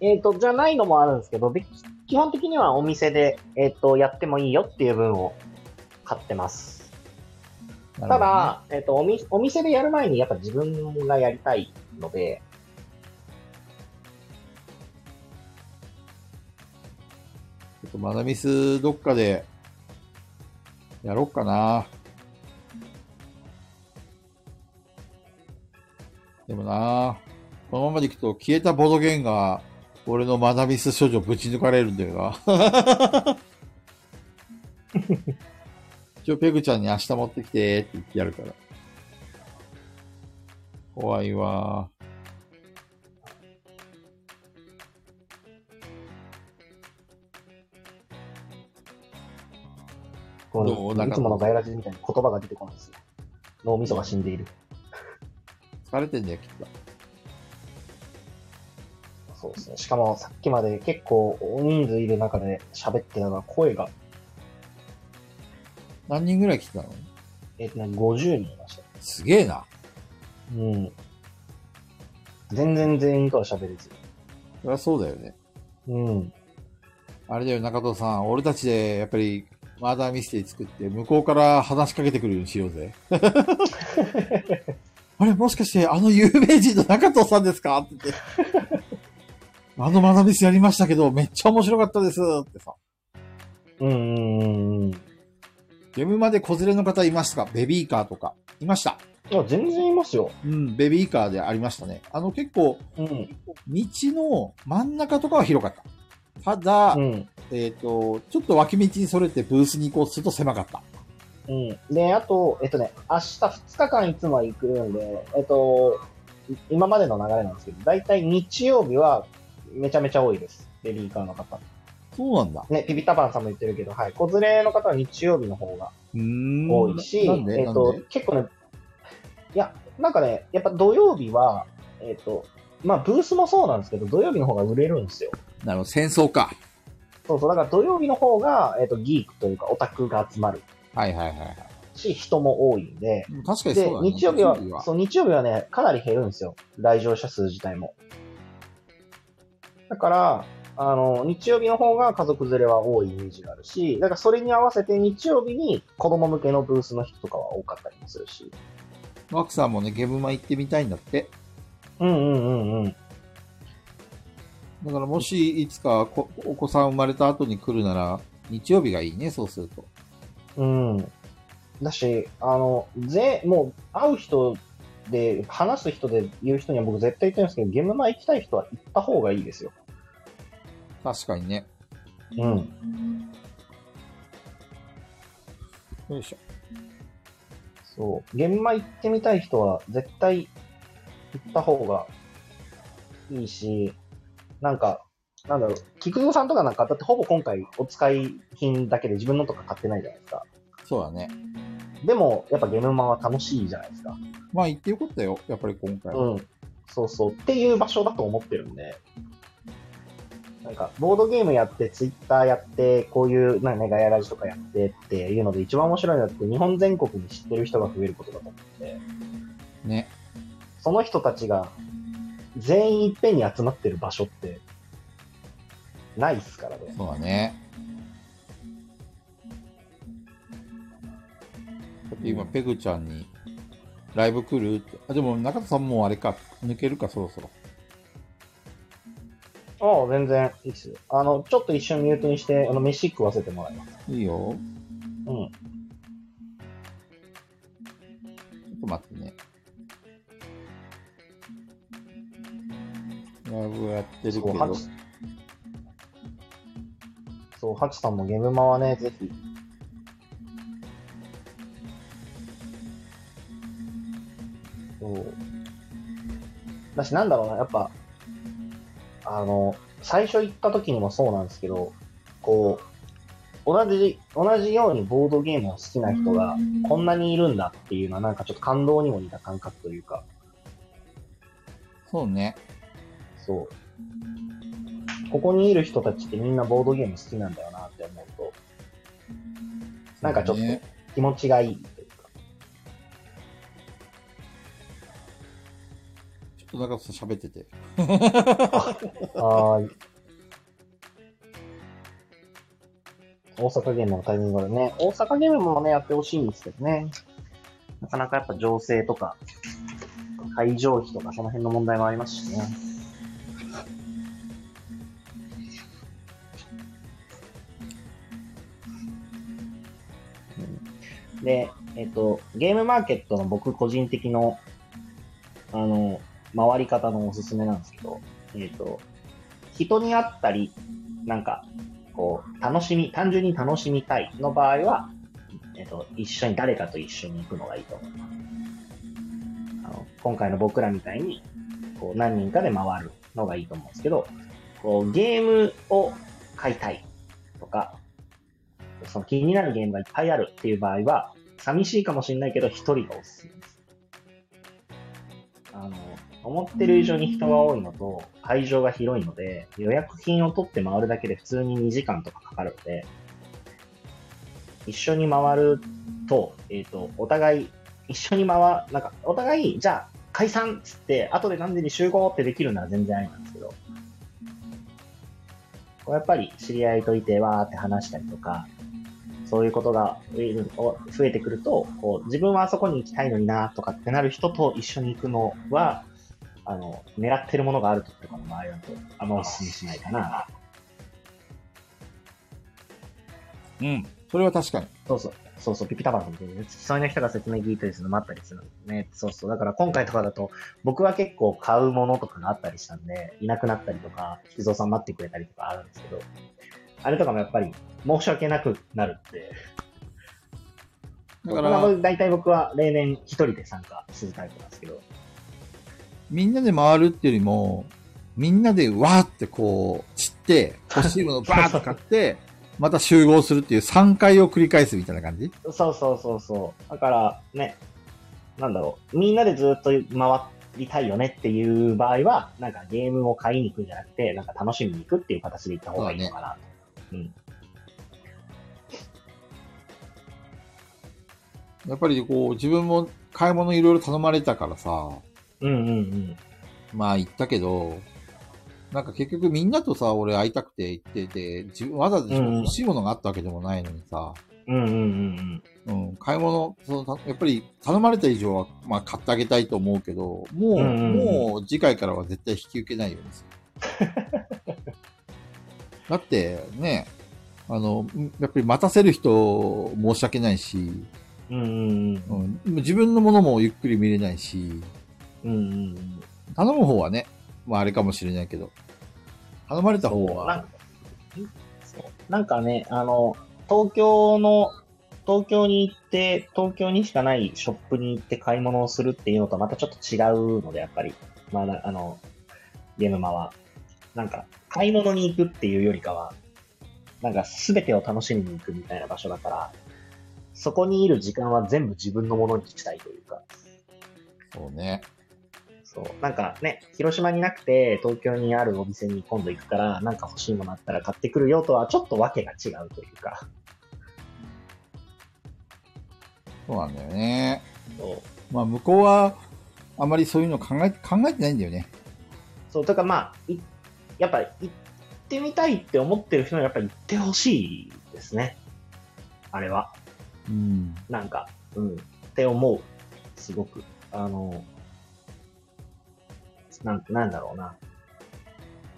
えっ、と、じゃないのもあるんですけど、で基本的にはお店で、えっ、と、やってもいいよっていう分を買ってます。ただ、えっ、とおみ、お店でやる前にやっぱ自分がやりたいので、ちょっとマナミスどっかで、やろっかな。でもな、このままでいくと消えたボドゲンが、俺のマナミス処女ぶち抜かれるんだよな。一応ペグちゃんに明日持ってきてって言ってやるから。怖いわ。このいつものガイラジみたいに言葉が出てこないですね。脳みそが死んでいる。疲れてんだよ、きっと。そうですね。しかもさっきまで結構大人数いる中で喋ってたのが声が、何人ぐらい来てたの？えっ、とね、50人いました。すげえな。うん。全然全員とは喋れず。そりゃそうだよね。うん。あれだよ、中藤さん。俺たちで、やっぱり、マーダーミステリー作って、向こうから話しかけてくるようにしようぜ。あれ、もしかして、あの有名人の中藤さんですか？って言って。あのマダミスやりましたけど、めっちゃ面白かったですってさ。うんうん。ゲームまで子連れの方いましたか？ベビーカーとか。いました。いや、全然いますよ。うん、ベビーカーでありましたね。あの結構、うん。道の真ん中とかは広かった。ただ、うん。えっ、と、ちょっと脇道にそれてブースに行こうとすると狭かった。うん。で、あと、えっとね、明日2日間いつもは行くんで、えっと、い今までの流れなんですけど、だいたい日曜日はめちゃめちゃ多いです。ベビーカーの方。そうなんだ。ね、ピピタパンさんも言ってるけど、はい。子連れの方は日曜日の方が。多いし、えっと、結構ね、いや、なんかね、やっぱ土曜日は、えっと、まあ、ブースもそうなんですけど、土曜日の方が売れるんですよ。なるほど、戦争か。そうそう、だから土曜日の方が、えっと、ギークというかオタクが集まるはいはいはいはい。し、人も多いんで、確かにで、そうだね。日曜日はそう、日曜日はね、かなり減るんですよ。来場者数自体も。だから、あの、日曜日の方が家族連れは多いイメージがあるし、だからそれに合わせて日曜日に子供向けのブースの人とかは多かったりもするし。マックさんもね、ゲームマ行ってみたいんだって。うんうんうんうん。だからもしいつかこお子さん生まれた後に来るなら、日曜日がいいね、そうすると。うん。だし、あの、ぜ、もう、会う人で、話す人で言う人には僕絶対言ってるんですけど、ゲームマ行きたい人は行った方がいいですよ。確かにね。うん。よいしょ。そう。ゲームマ行ってみたい人は絶対行った方がいいし、なんか、なんだろう、菊蔵さんとかなんか、だってほぼ今回お使い品だけで自分のとか買ってないじゃないですか。そうだね。でも、やっぱゲームマは楽しいじゃないですか。まあ行ってよかったよ、やっぱり今回は。うん。そうそう。っていう場所だと思ってるんで。なんか、ボードゲームやって、ツイッターやって、こういう、なんかね、ガヤラジとかやってっていうので、一番面白いのって、日本全国に知ってる人が増えることだと思って、ね。その人たちが、全員いっぺんに集まってる場所って、ないっすからね。そうだね。今、ペグちゃんに、ライブ来る？って。あ、でも中田さんもうあれか、抜けるか、そろそろ。ああ、全然いいっすよ。あの、ちょっと一瞬ミュートにして、あの、飯食わせてもらいます。いいよ。うん。ちょっと待ってね。ライブやってるけどそう、ハチさんもゲームマはね、ぜひ、だし、なんだろうな、やっぱ、あの、最初行った時にもそうなんですけど、こう、同じ、同じようにボードゲームを好きな人がこんなにいるんだっていうのはなんかちょっと感動にも似た感覚というか、そうね。そう。ここにいる人たちってみんなボードゲーム好きなんだよなって思うと、なんかちょっとね気持ちがいいと。中田さん喋ってて。はーい。大阪ゲームのタイミングでね、大阪ゲームもね、やってほしいんですけどね。なかなかやっぱ情勢とか、会場費とかその辺の問題もありますしね。で、えっと、ゲームマーケットの僕個人的の、あの、回り方のおすすめなんですけど、えっと、人に会ったり、なんか、こう、楽しみ、単純に楽しみたいの場合は、えっと、一緒に、誰かと一緒に行くのがいいと思います。あの、今回の僕らみたいに、こう、何人かで回るのがいいと思うんですけど、こう、ゲームを買いたいとか、その気になるゲームがいっぱいあるっていう場合は、寂しいかもしれないけど、一人がおすすめです。あの、思ってる以上に人が多いのと、会場が広いので、予約金を取って回るだけで普通に2時間とかかかるので、一緒に回ると、えっ、と、お互い、一緒に回、なんか、お互い、じゃあ、解散っつって、後で何時に集合ってできるなら全然ありなんですけど、こうやっぱり知り合いといてわーって話したりとか、そういうことが増える増えてくると、こう自分はあそこに行きたいのになとかってなる人と一緒に行くのは、あの、狙ってるものがあるときとかの場合だと、あんまお勧めしないかな。うん。それは確かに。そうそう。そうそう、ピピタパンさんってね、付き添いの人が説明聞いたりするのもあったりするんでね。そうそう。だから今回とかだと、僕は結構買うものとかがあったりしたんで、いなくなったりとか、菊蔵さん待ってくれたりとかあるんですけど、あれとかもやっぱり申し訳なくなるって。だから、まあ大体僕は例年一人で参加するタイプなんですけど、みんなで回るっていうよりも、みんなでわーってこう、散って、欲しいものをバーッと買って、また集合するっていう3回を繰り返すみたいな感じ？そうそうそうそう。だからね、なんだろう、みんなでずっと回りたいよねっていう場合は、なんかゲームを買いに行くんじゃなくて、なんか楽しみに行くっていう形で行った方がいいのかなと。うん。やっぱりこう、自分も買い物いろいろ頼まれたからさ、うんうんうん。まあ行ったけど、なんか結局みんなとさ、俺会いたくて行ってて、自分わざわざ欲しいものがあったわけでもないのにさ、うんうんうんうん、買い物、そのたやっぱり頼まれた以上は、まあ買ってあげたいと思うけど、もう、うんうんうんもう次回からは絶対引き受けないようにする。だってね、あの、やっぱり待たせる人申し訳ないし、うん。うんうんうん、自分のものもゆっくり見れないし、うん。うんうんうん。頼む方はね、まああれかもしれないけど、頼まれた方はなんかね、あの、東京の、東京に行って、東京にしかないショップに行って買い物をするっていうのとまたちょっと違うので、やっぱり。まあな、あの、ゲームマは。なんか、買い物に行くっていうよりかは、なんか全てを楽しみに行くみたいな場所だから、そこにいる時間は全部自分のものにしたいというか、そうね。そう。なんかね、広島になくて、東京にあるお店に今度行くから、なんか欲しいものあったら買ってくるよとは、ちょっとわけが違うというか。そうなんだよね。そう。まあ向こうは、あまりそういうの考え、考えてないんだよね。そう、だからまあ、いやっぱ行ってみたいって思ってる人にはやっぱり行ってほしいですね。あれは。うん。なんか、うん。って思う。すごく。あの、なん、なんだろうな。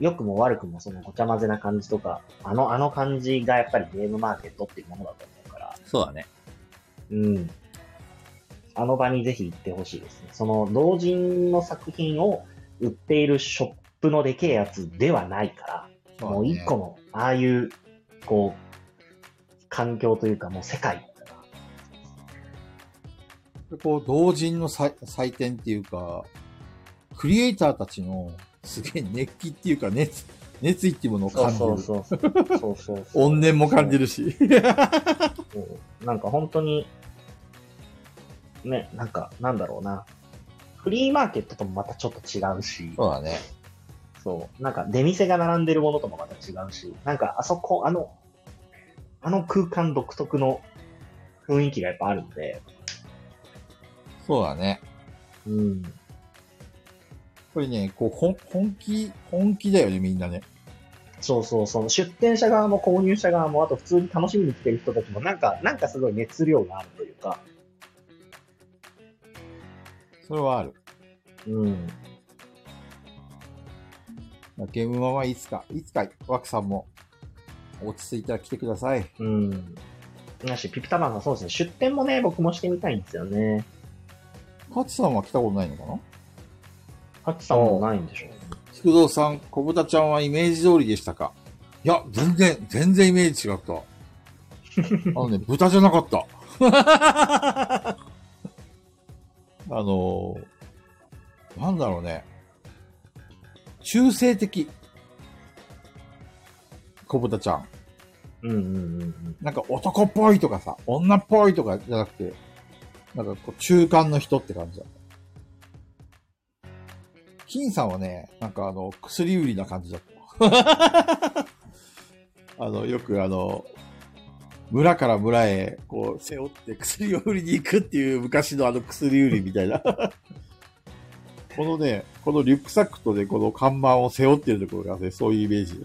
良くも悪くもそのごちゃ混ぜな感じとか、あの、あの感じがやっぱりゲームマーケットっていうものだと思うから、そうだね。うん。あの場にぜひ行ってほしいですね。その同人の作品を売っているショップのでけえやつではないから、もう一個の、ああいう、こう、環境というかもう世界。こう、同人の祭祭典っていうか、クリエイターたちのすげえ熱気っていうか熱、熱意っていうものを感じる。そうそう。そうそうそう。怨念も感じるし。なんか本当に、ね、なんか、なんだろうな。フリーマーケットともまたちょっと違うし、そうだね。そう。なんか出店が並んでるものともまた違うし、なんかあそこ、あの、あの空間独特の雰囲気がやっぱあるんで、そうだね。うん。これね、こう、本本気、本気だよね、みんなね。そうそうそう。出店者側も購入者側も、あと普通に楽しみに来てる人たちも、なんか、なんかすごい熱量があるというか、それはある。うん。ゲームマはいつか、いつか、ワクさんも、落ち着いたら来てください。うん。だし、ピピタマンがそうですね、出店もね、僕もしてみたいんですよね。カツさんは来たことないのかな？ハチさんもないんでしょうね。菊蔵さん、小豚ちゃんはイメージ通りでしたか？いや、全然、全然イメージ違った。あのね、豚じゃなかった。あのー、なんだろうね。中性的。小豚ちゃん。うんうんうんうん。なんか男っぽいとかさ、女っぽいとかじゃなくて、なんかこう中間の人って感じだった。金さんはね、なんかあの、薬売りな感じだった。あの、よくあの、村から村へ、こう、背負って薬を売りに行くっていう昔のあの薬売りみたいな。このね、このリュックサックとね、この看板を背負ってるところがね、そういうイメージ。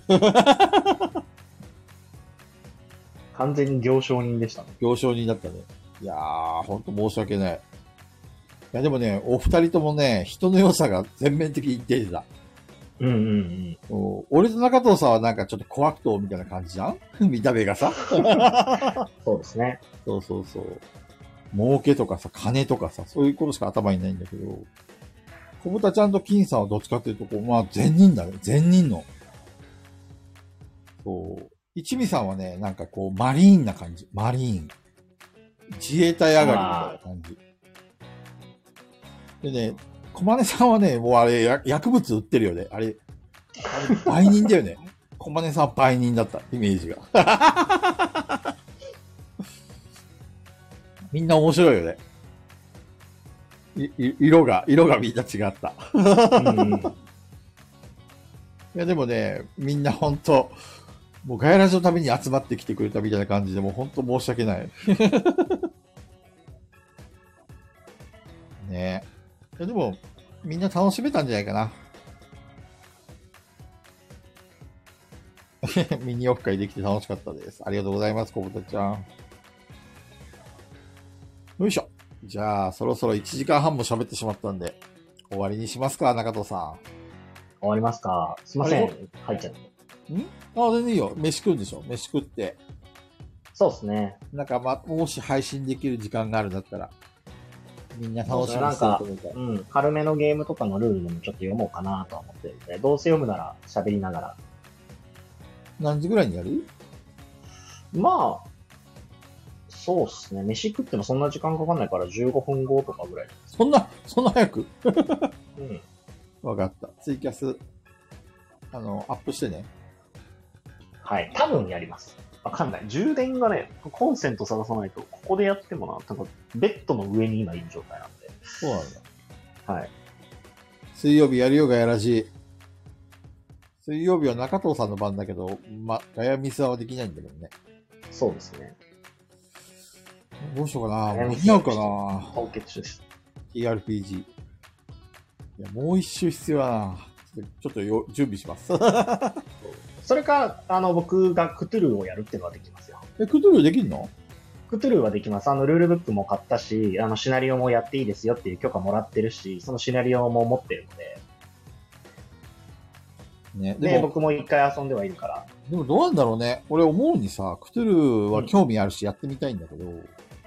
完全に行商人でしたね。表彰になったね。いやー、ほんと申し訳ない。いや、でもね、お二人ともね、人の良さが全面的に出てた。うんうんうん。お俺と中藤さんはなんかちょっと怖くとみたいな感じじゃん？見た目がさ。そうですね。そうそうそう。儲けとかさ、金とかさ、そういうことしか頭にないんだけど、小豚ちゃんと金さんはどっちかっていうと、こう、まあ、善人だね。善人の。そう。一味さんはね、なんかこう、マリーンな感じ。マリーン。自衛隊上がりみたいな感じ。でね、小金さんはね、もうあれ、や薬物売ってるよね。あれ、あれ売人だよね。小金さんは売人だった、イメージが。みんな面白いよね。い、い色が、色がみんな違った。いや、でもね、みんな本当もうガヤラジのために集まってきてくれたみたいな感じで、もう本当申し訳ない。ねえ。いやでも、みんな楽しめたんじゃないかな。ミニオフ会できて楽しかったです。ありがとうございます、小豚ちゃん。よいしょ。じゃあ、そろそろ1時間半も喋ってしまったんで、終わりにしますか、中藤さ終わりますかすいませあん。入っちゃって。ん？んあ、全然いいよ。飯食うんでしょ飯食って。そうですね。なんか、ま、もし配信できる時間があるんだったら、みんな楽しみにしてると思うから。うん。軽めのゲームとかのルールでもちょっと読もうかなとは思ってるんで、どうせ読むなら喋りながら。何時ぐらいにやる？まあ、そうっすね。飯食ってもそんな時間かかんないから15分後とかぐらい。そんな、そんな早く？うん。わかった。ツイキャス、あの、アップしてね。はい。多分やります。わかんない。充電がね、コンセント探さないと、ここでやってもな、なんか、ベッドの上に今いる状態なんで。そうなんだ。はい。水曜日やるよ、ガヤラジ。水曜日は中藤さんの番だけど、ま、ガヤミスはできないんだけどね。そうですね。どうしようかな。ガヤミス間に合うかな。凍結種です。TRPG。いや、もう一周必要だな。ちょっとちょっとよ準備します。それか、あの、僕がクトゥルーをやるっていうのはできますよ。え、クトゥルーできんの？クトゥルーはできます。あの、ルールブックも買ったし、あの、シナリオもやっていいですよっていう許可もらってるし、そのシナリオも持ってるので、ね。で、でも、僕も一回遊んではいるから。でもどうなんだろうね。俺思うにさ、クトゥルーは興味あるしやってみたいんだけど、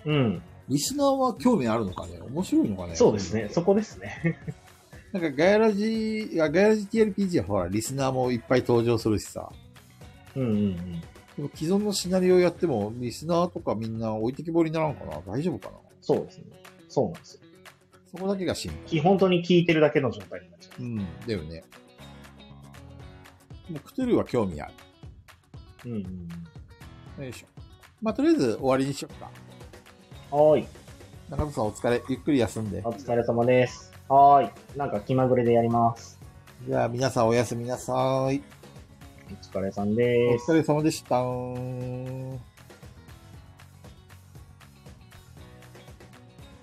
うん。リスナーは興味あるのかね？面白いのかね？そうですね。そこですね。なんかガヤラジ、ガヤラジ TRPG はほら、リスナーもいっぱい登場するしさ。うんうんうん。でも既存のシナリオやっても、リスナーとかみんな置いてきぼりにならんかな？大丈夫かな？そうですね。そうなんですよ。そこだけが心配。き本当に聞いてるだけの状態になっちゃうん、だよね。もうクトゥルーは興味ある。う。うんうん。よいしょ。まあ、とりあえず終わりにしようか。はーい。中田さんお疲れ。ゆっくり休んでお。疲れ様です。はーい。なんか気まぐれでやります。じゃあ皆さんおやすみなさい。お疲れさんおです。疲れ様でした。